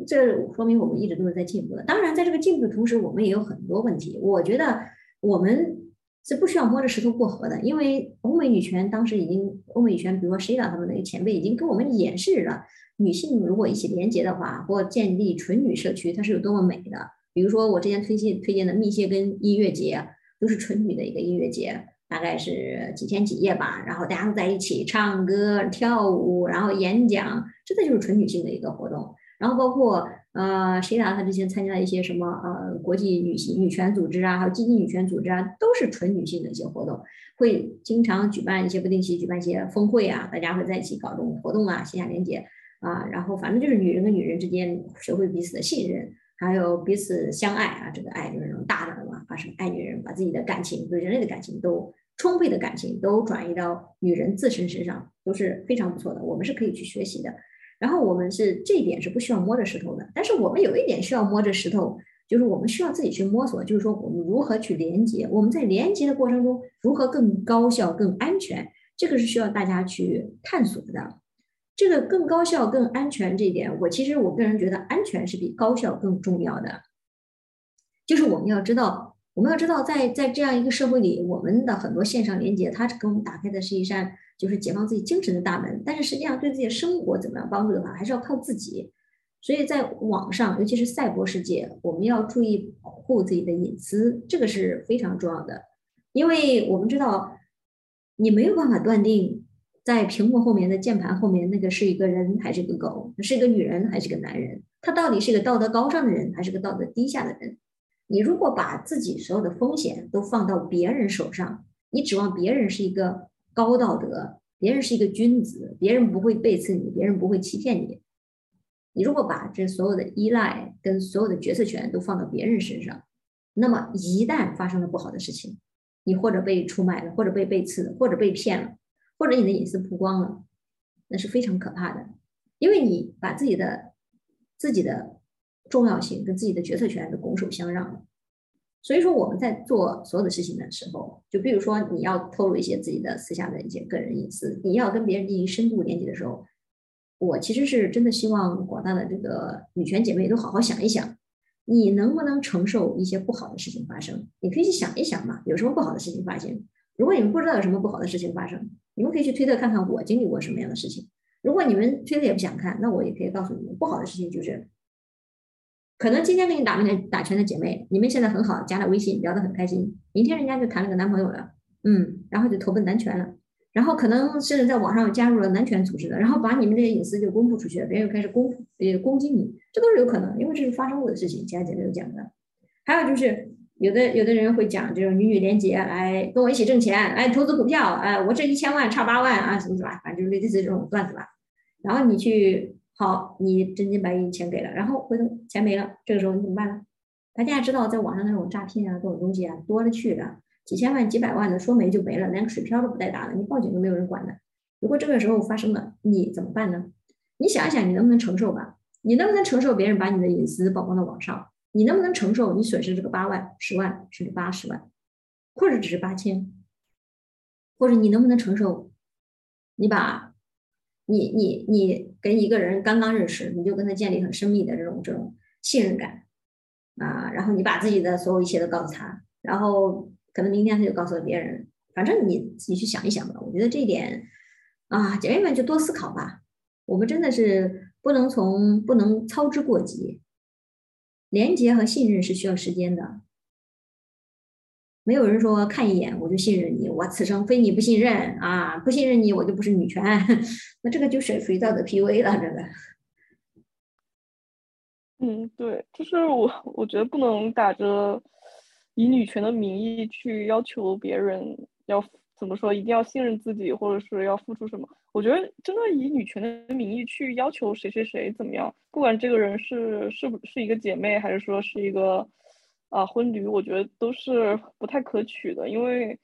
这说明我们一直都是在进步的。当然，在这个进步的同时，我们也有很多问题。我觉得我们是不需要摸着石头过河的，因为欧美女权当时已经，欧美女权，比如说 Sheila 他们那些前辈已经给我们演示了，女性如果一起连接的话，或建立纯女社区，它是有多么美的。比如说我之前推荐推荐的密歇根音乐节，都是纯女的一个音乐节。大概是几天几夜吧，然后大家都在一起唱歌、跳舞，然后演讲，真的就是纯女性的一个活动。然后包括呃，谁达他之前参加一些什么呃国际女性女权组织啊，还有积极女权组织啊，都是纯女性的一些活动，会经常举办一些不定期举办一些峰会啊，大家会在一起搞这种活动啊，线下连接啊，然后反正就是女人跟女人之间学会彼此的信任。还有彼此相爱啊，这个爱就是那种大的嘛，把什么爱女人，把自己的感情，对人类的感情都充沛的感情都转移到女人自身身上，都是非常不错的。我们是可以去学习的。然后我们是这一点是不需要摸着石头的，但是我们有一点需要摸着石头，就是我们需要自己去摸索，就是说我们如何去连接，我们在连接的过程中如何更高效、更安全，这个是需要大家去探索的。这个更高效、更安全这一点，我其实我个人觉得安全是比高效更重要的。就是我们要知道，我们要知道，在在这样一个社会里，我们的很多线上连接，它给我们打开的是一扇就是解放自己精神的大门。但是实际上，对自己的生活怎么样帮助的话，还是要靠自己。所以在网上，尤其是赛博世界，我们要注意保护自己的隐私，这个是非常重要的。因为我们知道，你没有办法断定。在屏幕后面的键盘后面，那个是一个人还是一个狗？是一个女人还是个男人？他到底是一个道德高尚的人还是个道德低下的人？你如果把自己所有的风险都放到别人手上，你指望别人是一个高道德，别人是一个君子，别人不会背刺你，别人不会欺骗你。你如果把这所有的依赖跟所有的决策权都放到别人身上，那么一旦发生了不好的事情，你或者被出卖了，或者被背刺了，或者被骗了，或者你的隐私曝光了，那是非常可怕的，因为你把自己的自己的重要性跟自己的决策权都拱手相让了。所以说我们在做所有的事情的时候，就比如说你要透露一些自己的私下的一些个人隐私，你要跟别人进行深度连接的时候，我其实是真的希望广大的这个女权姐妹都好好想一想，你能不能承受一些不好的事情发生？你可以去想一想嘛，有什么不好的事情发生？如果你们不知道有什么不好的事情发生，你们可以去推特看看我经历过什么样的事情。如果你们推特也不想看，那我也可以告诉你们，不好的事情就是。可能今天跟你打面打拳的姐妹，你们现在很好，加了微信，聊得很开心。明天人家就谈了个男朋友了，嗯，然后就投奔男权了，然后可能甚至在网上加入了男权组织的，然后把你们这些隐私就公布出去了，别人又开始攻呃攻击你，这都是有可能，因为这是发生过的事情。其他姐妹有讲的，还有就是有的有的人会讲这种女女联结，来跟我一起挣钱，来投资股票，哎，我这一千万差八万啊，什么什么，反正就是类似这种段子吧。然后你去。好，你真金白银钱给了，然后回头钱没了，这个时候你怎么办呢？大家也知道，在网上那种诈骗啊，这种东西啊，多了去了，几千万、几百万的，说没就没了，连个水漂都不带打的，你报警都没有人管的。如果这个时候发生了，你怎么办呢？你想一想，你能不能承受吧？你能不能承受别人把你的隐私曝光到网上？你能不能承受你损失这个八万、十万，甚至八十万，或者只是八千？或者你能不能承受你把？你你你跟一个人刚刚认识，你就跟他建立很深密的这种这种信任感啊，然后你把自己的所有一切都告诉他，然后可能明天他就告诉了别人，反正你自己去想一想吧。我觉得这一点啊，姐妹们就多思考吧。我们真的是不能从不能操之过急，连接和信任是需要时间的。没有人说看一眼我就信任你，我此生非你不信任啊！不信任你，我就不是女权。[LAUGHS] 那这个就是属于道德 PUA 了，这个。嗯，对，就是我，我觉得不能打着以女权的名义去要求别人要怎么说，一定要信任自己，或者是要付出什么。我觉得真的以女权的名义去要求谁谁谁怎么样，不管这个人是是不是一个姐妹，还是说是一个。啊，婚旅我觉得都是不太可取的，因为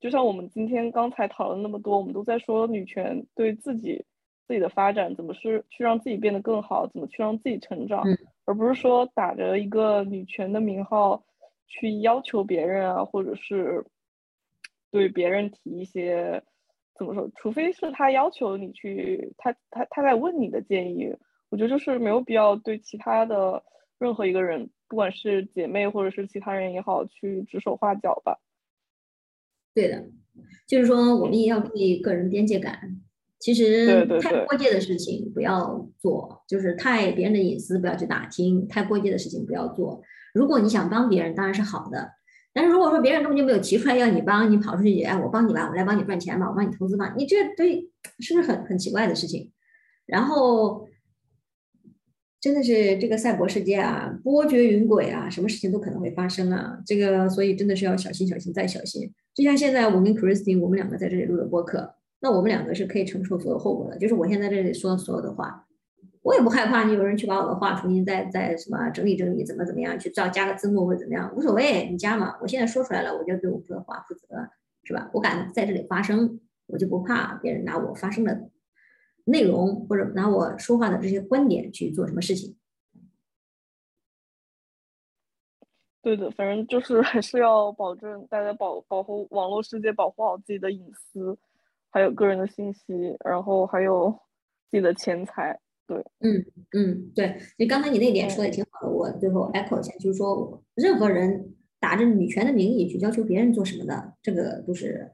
就像我们今天刚才讨论那么多，我们都在说女权对自己自己的发展怎么是去让自己变得更好，怎么去让自己成长，而不是说打着一个女权的名号去要求别人啊，或者是对别人提一些怎么说，除非是他要求你去，他他他在问你的建议，我觉得就是没有必要对其他的任何一个人。不管是姐妹或者是其他人也好，去指手画脚吧。对的，就是说我们也要注意个人边界感。其实太过界的事情不要做，就是太别人的隐私不要去打听，太过界的事情不要做。如果你想帮别人，当然是好的。但是如果说别人根本就没有提出来要你帮，你跑出去，哎，我帮你吧，我来帮你赚钱吧，我帮你投资吧，你这对 [TSK] 是不是很很奇怪的事情？然后。真的是这个赛博世界啊，波谲云诡啊，什么事情都可能会发生啊。这个所以真的是要小心、小心再小心。就像现在我跟 Christine，我们两个在这里录的播客，那我们两个是可以承受所有后果的。就是我现在这里说所有的话，我也不害怕你有人去把我的话重新再再什么整理整理，怎么怎么样去造加个字幕或者怎么样，无所谓，你加嘛。我现在说出来了，我就对我说的话负责，是吧？我敢在这里发声，我就不怕别人拿我发声的。内容或者拿我说话的这些观点去做什么事情？对的，反正就是还是要保证大家保保护网络世界，保护好自己的隐私，还有个人的信息，然后还有自己的钱财。对，嗯嗯，对，就刚才你那点说的也挺好的，我最后 echo 一下，就是说，任何人打着女权的名义去要求别人做什么的，这个都是。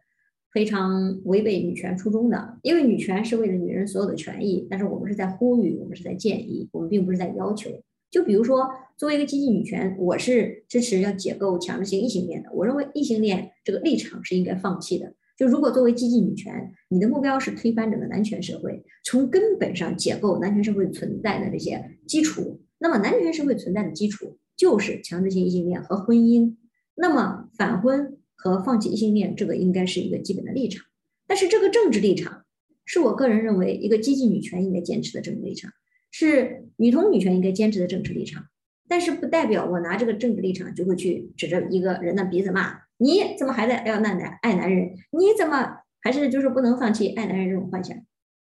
非常违背女权初衷的，因为女权是为了女人所有的权益，但是我们是在呼吁，我们是在建议，我们并不是在要求。就比如说，作为一个积极女权，我是支持要解构强制性异性恋的。我认为异性恋这个立场是应该放弃的。就如果作为积极女权，你的目标是推翻整个男权社会，从根本上解构男权社会存在的这些基础，那么男权社会存在的基础就是强制性异性恋和婚姻。那么反婚。和放弃异性恋，这个应该是一个基本的立场。但是这个政治立场，是我个人认为一个积极女权应该坚持的政治立场，是女同女权应该坚持的政治立场。但是不代表我拿这个政治立场就会去指着一个人的鼻子骂，你怎么还在要那男爱男人？你怎么还是就是不能放弃爱男人这种幻想？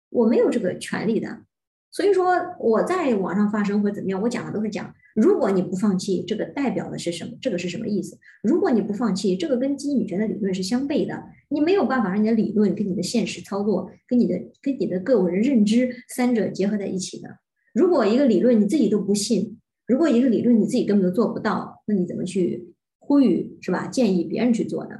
我没有这个权利的。所以说我在网上发声或者怎么样，我讲的都是讲，如果你不放弃，这个代表的是什么？这个是什么意思？如果你不放弃，这个跟基因女权的理论是相悖的，你没有办法让你的理论跟你的现实操作、跟你的跟你的个人认知三者结合在一起的。如果一个理论你自己都不信，如果一个理论你自己根本都做不到，那你怎么去呼吁是吧？建议别人去做呢？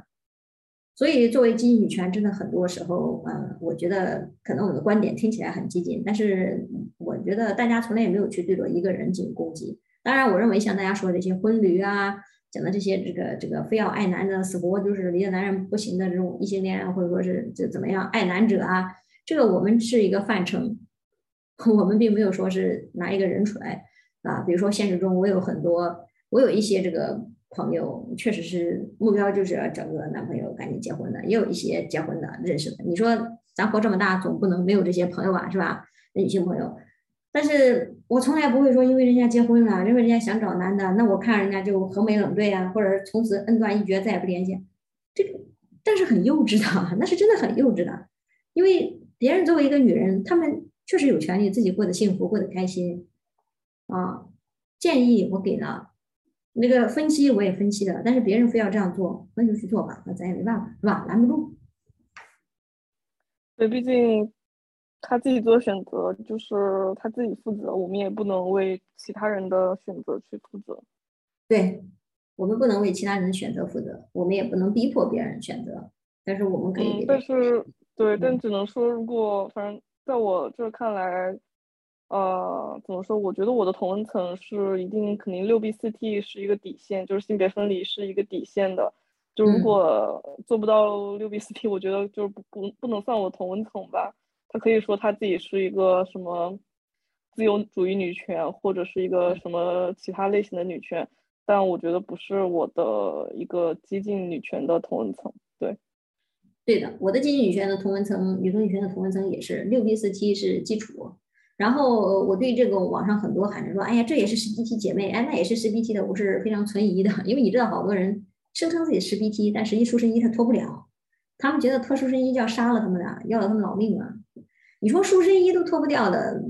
所以，作为基因女权，真的很多时候，呃，我觉得可能我的观点听起来很激进，但是我觉得大家从来也没有去对着一个人进行攻击。当然，我认为像大家说的这些婚驴啊，讲的这些这个这个非要爱男的，死活就是离了男人不行的这种异性恋，或者说是就怎么样爱男者啊，这个我们是一个范畴，我们并没有说是拿一个人出来啊。比如说现实中，我有很多，我有一些这个。朋友确实是目标就是要找个男朋友赶紧结婚的，也有一些结婚的认识的。你说咱活这么大，总不能没有这些朋友吧，是吧？女性朋友，但是我从来不会说因为人家结婚了，因为人家想找男的，那我看人家就横眉冷对啊，或者从此恩断义绝，再也不联系。这个但是很幼稚的，那是真的很幼稚的，因为别人作为一个女人，她们确实有权利自己过得幸福，过得开心啊。建议我给了。那个分析我也分析了，但是别人非要这样做，那就去做吧，那咱也没办法，是吧？拦不住。对，毕竟他自己做选择，就是他自己负责，我们也不能为其他人的选择去负责。对，我们不能为其他人的选择负责，我们也不能逼迫别人选择，但是我们可以。但是，对，但只能说，如果反正在我这看来。呃，怎么说？我觉得我的同温层是一定肯定六 B 四 T 是一个底线，就是性别分离是一个底线的。就如果做不到六 B 四 T，我觉得就是不不不能算我同温层吧。他可以说他自己是一个什么自由主义女权，或者是一个什么其他类型的女权，但我觉得不是我的一个激进女权的同温层。对，对的，我的激进女权的同温层，女同女权的同温层也是六 B 四 T 是基础。然后我对这个网上很多喊着说，哎呀，这也是十 BT 姐妹，哎，那也是十 BT 的，我是非常存疑的，[LAUGHS] 因为你知道，好多人声称自己十 BT，但实际出生衣他脱不了，他们觉得脱出身衣就要杀了他们俩，要了他们老命啊！你说出身衣都脱不掉的，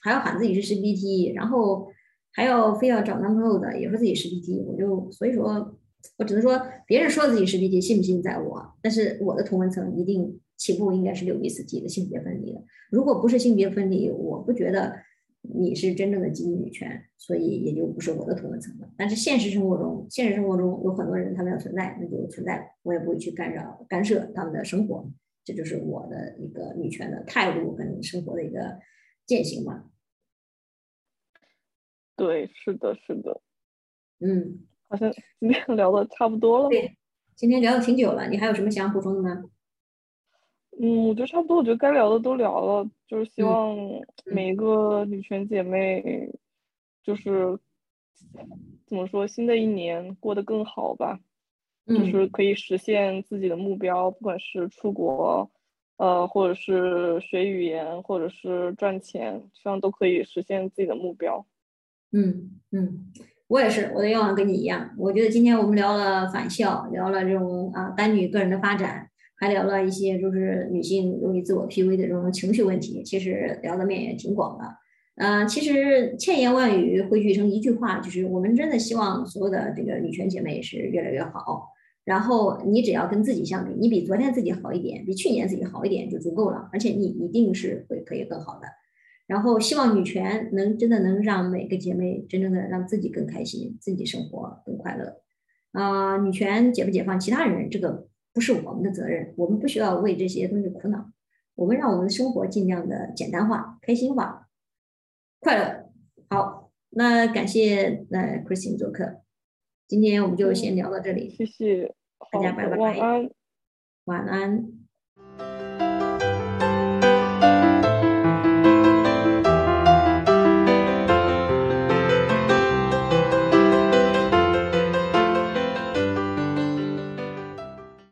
还要喊自己是十 BT，然后还要非要找男朋友的，也说自己十 BT，我就所以说，我只能说，别人说自己十 BT，信不信在我，但是我的同文层一定。起步应该是六比四 T 的性别分离的，如果不是性别分离，我不觉得你是真正的基因女权，所以也就不是我的同文层了。但是现实生活中，现实生活中有很多人他们要存在，那就存在，我也不会去干扰干涉他们的生活，这就是我的一个女权的态度跟生活的一个践行吧。对，是的，是的，嗯，好像今天聊的差不多了。对，今天聊的挺久了，你还有什么想补充的吗？嗯，我觉得差不多，我觉得该聊的都聊了，就是希望每一个女权姐妹，就是怎么说，新的一年过得更好吧，就是可以实现自己的目标，不管是出国，呃，或者是学语言，或者是赚钱，希望都可以实现自己的目标。嗯嗯，我也是，我的愿望跟你一样。我觉得今天我们聊了返校，聊了这种啊单女个人的发展。还聊了一些就是女性容易自我 PUA 的这种情绪问题，其实聊的面也挺广的。嗯，其实千言万语汇聚成一句话，就是我们真的希望所有的这个女权姐妹是越来越好。然后你只要跟自己相比，你比昨天自己好一点，比去年自己好一点就足够了，而且你一定是会可以更好的。然后希望女权能真的能让每个姐妹真正的让自己更开心，自己生活更快乐。啊，女权解不解放其他人，这个。不是我们的责任，我们不需要为这些东西苦恼。我们让我们的生活尽量的简单化、开心化、快乐。好，那感谢呃 Christine 做客，今天我们就先聊到这里。谢谢，大家拜拜，晚安，晚安。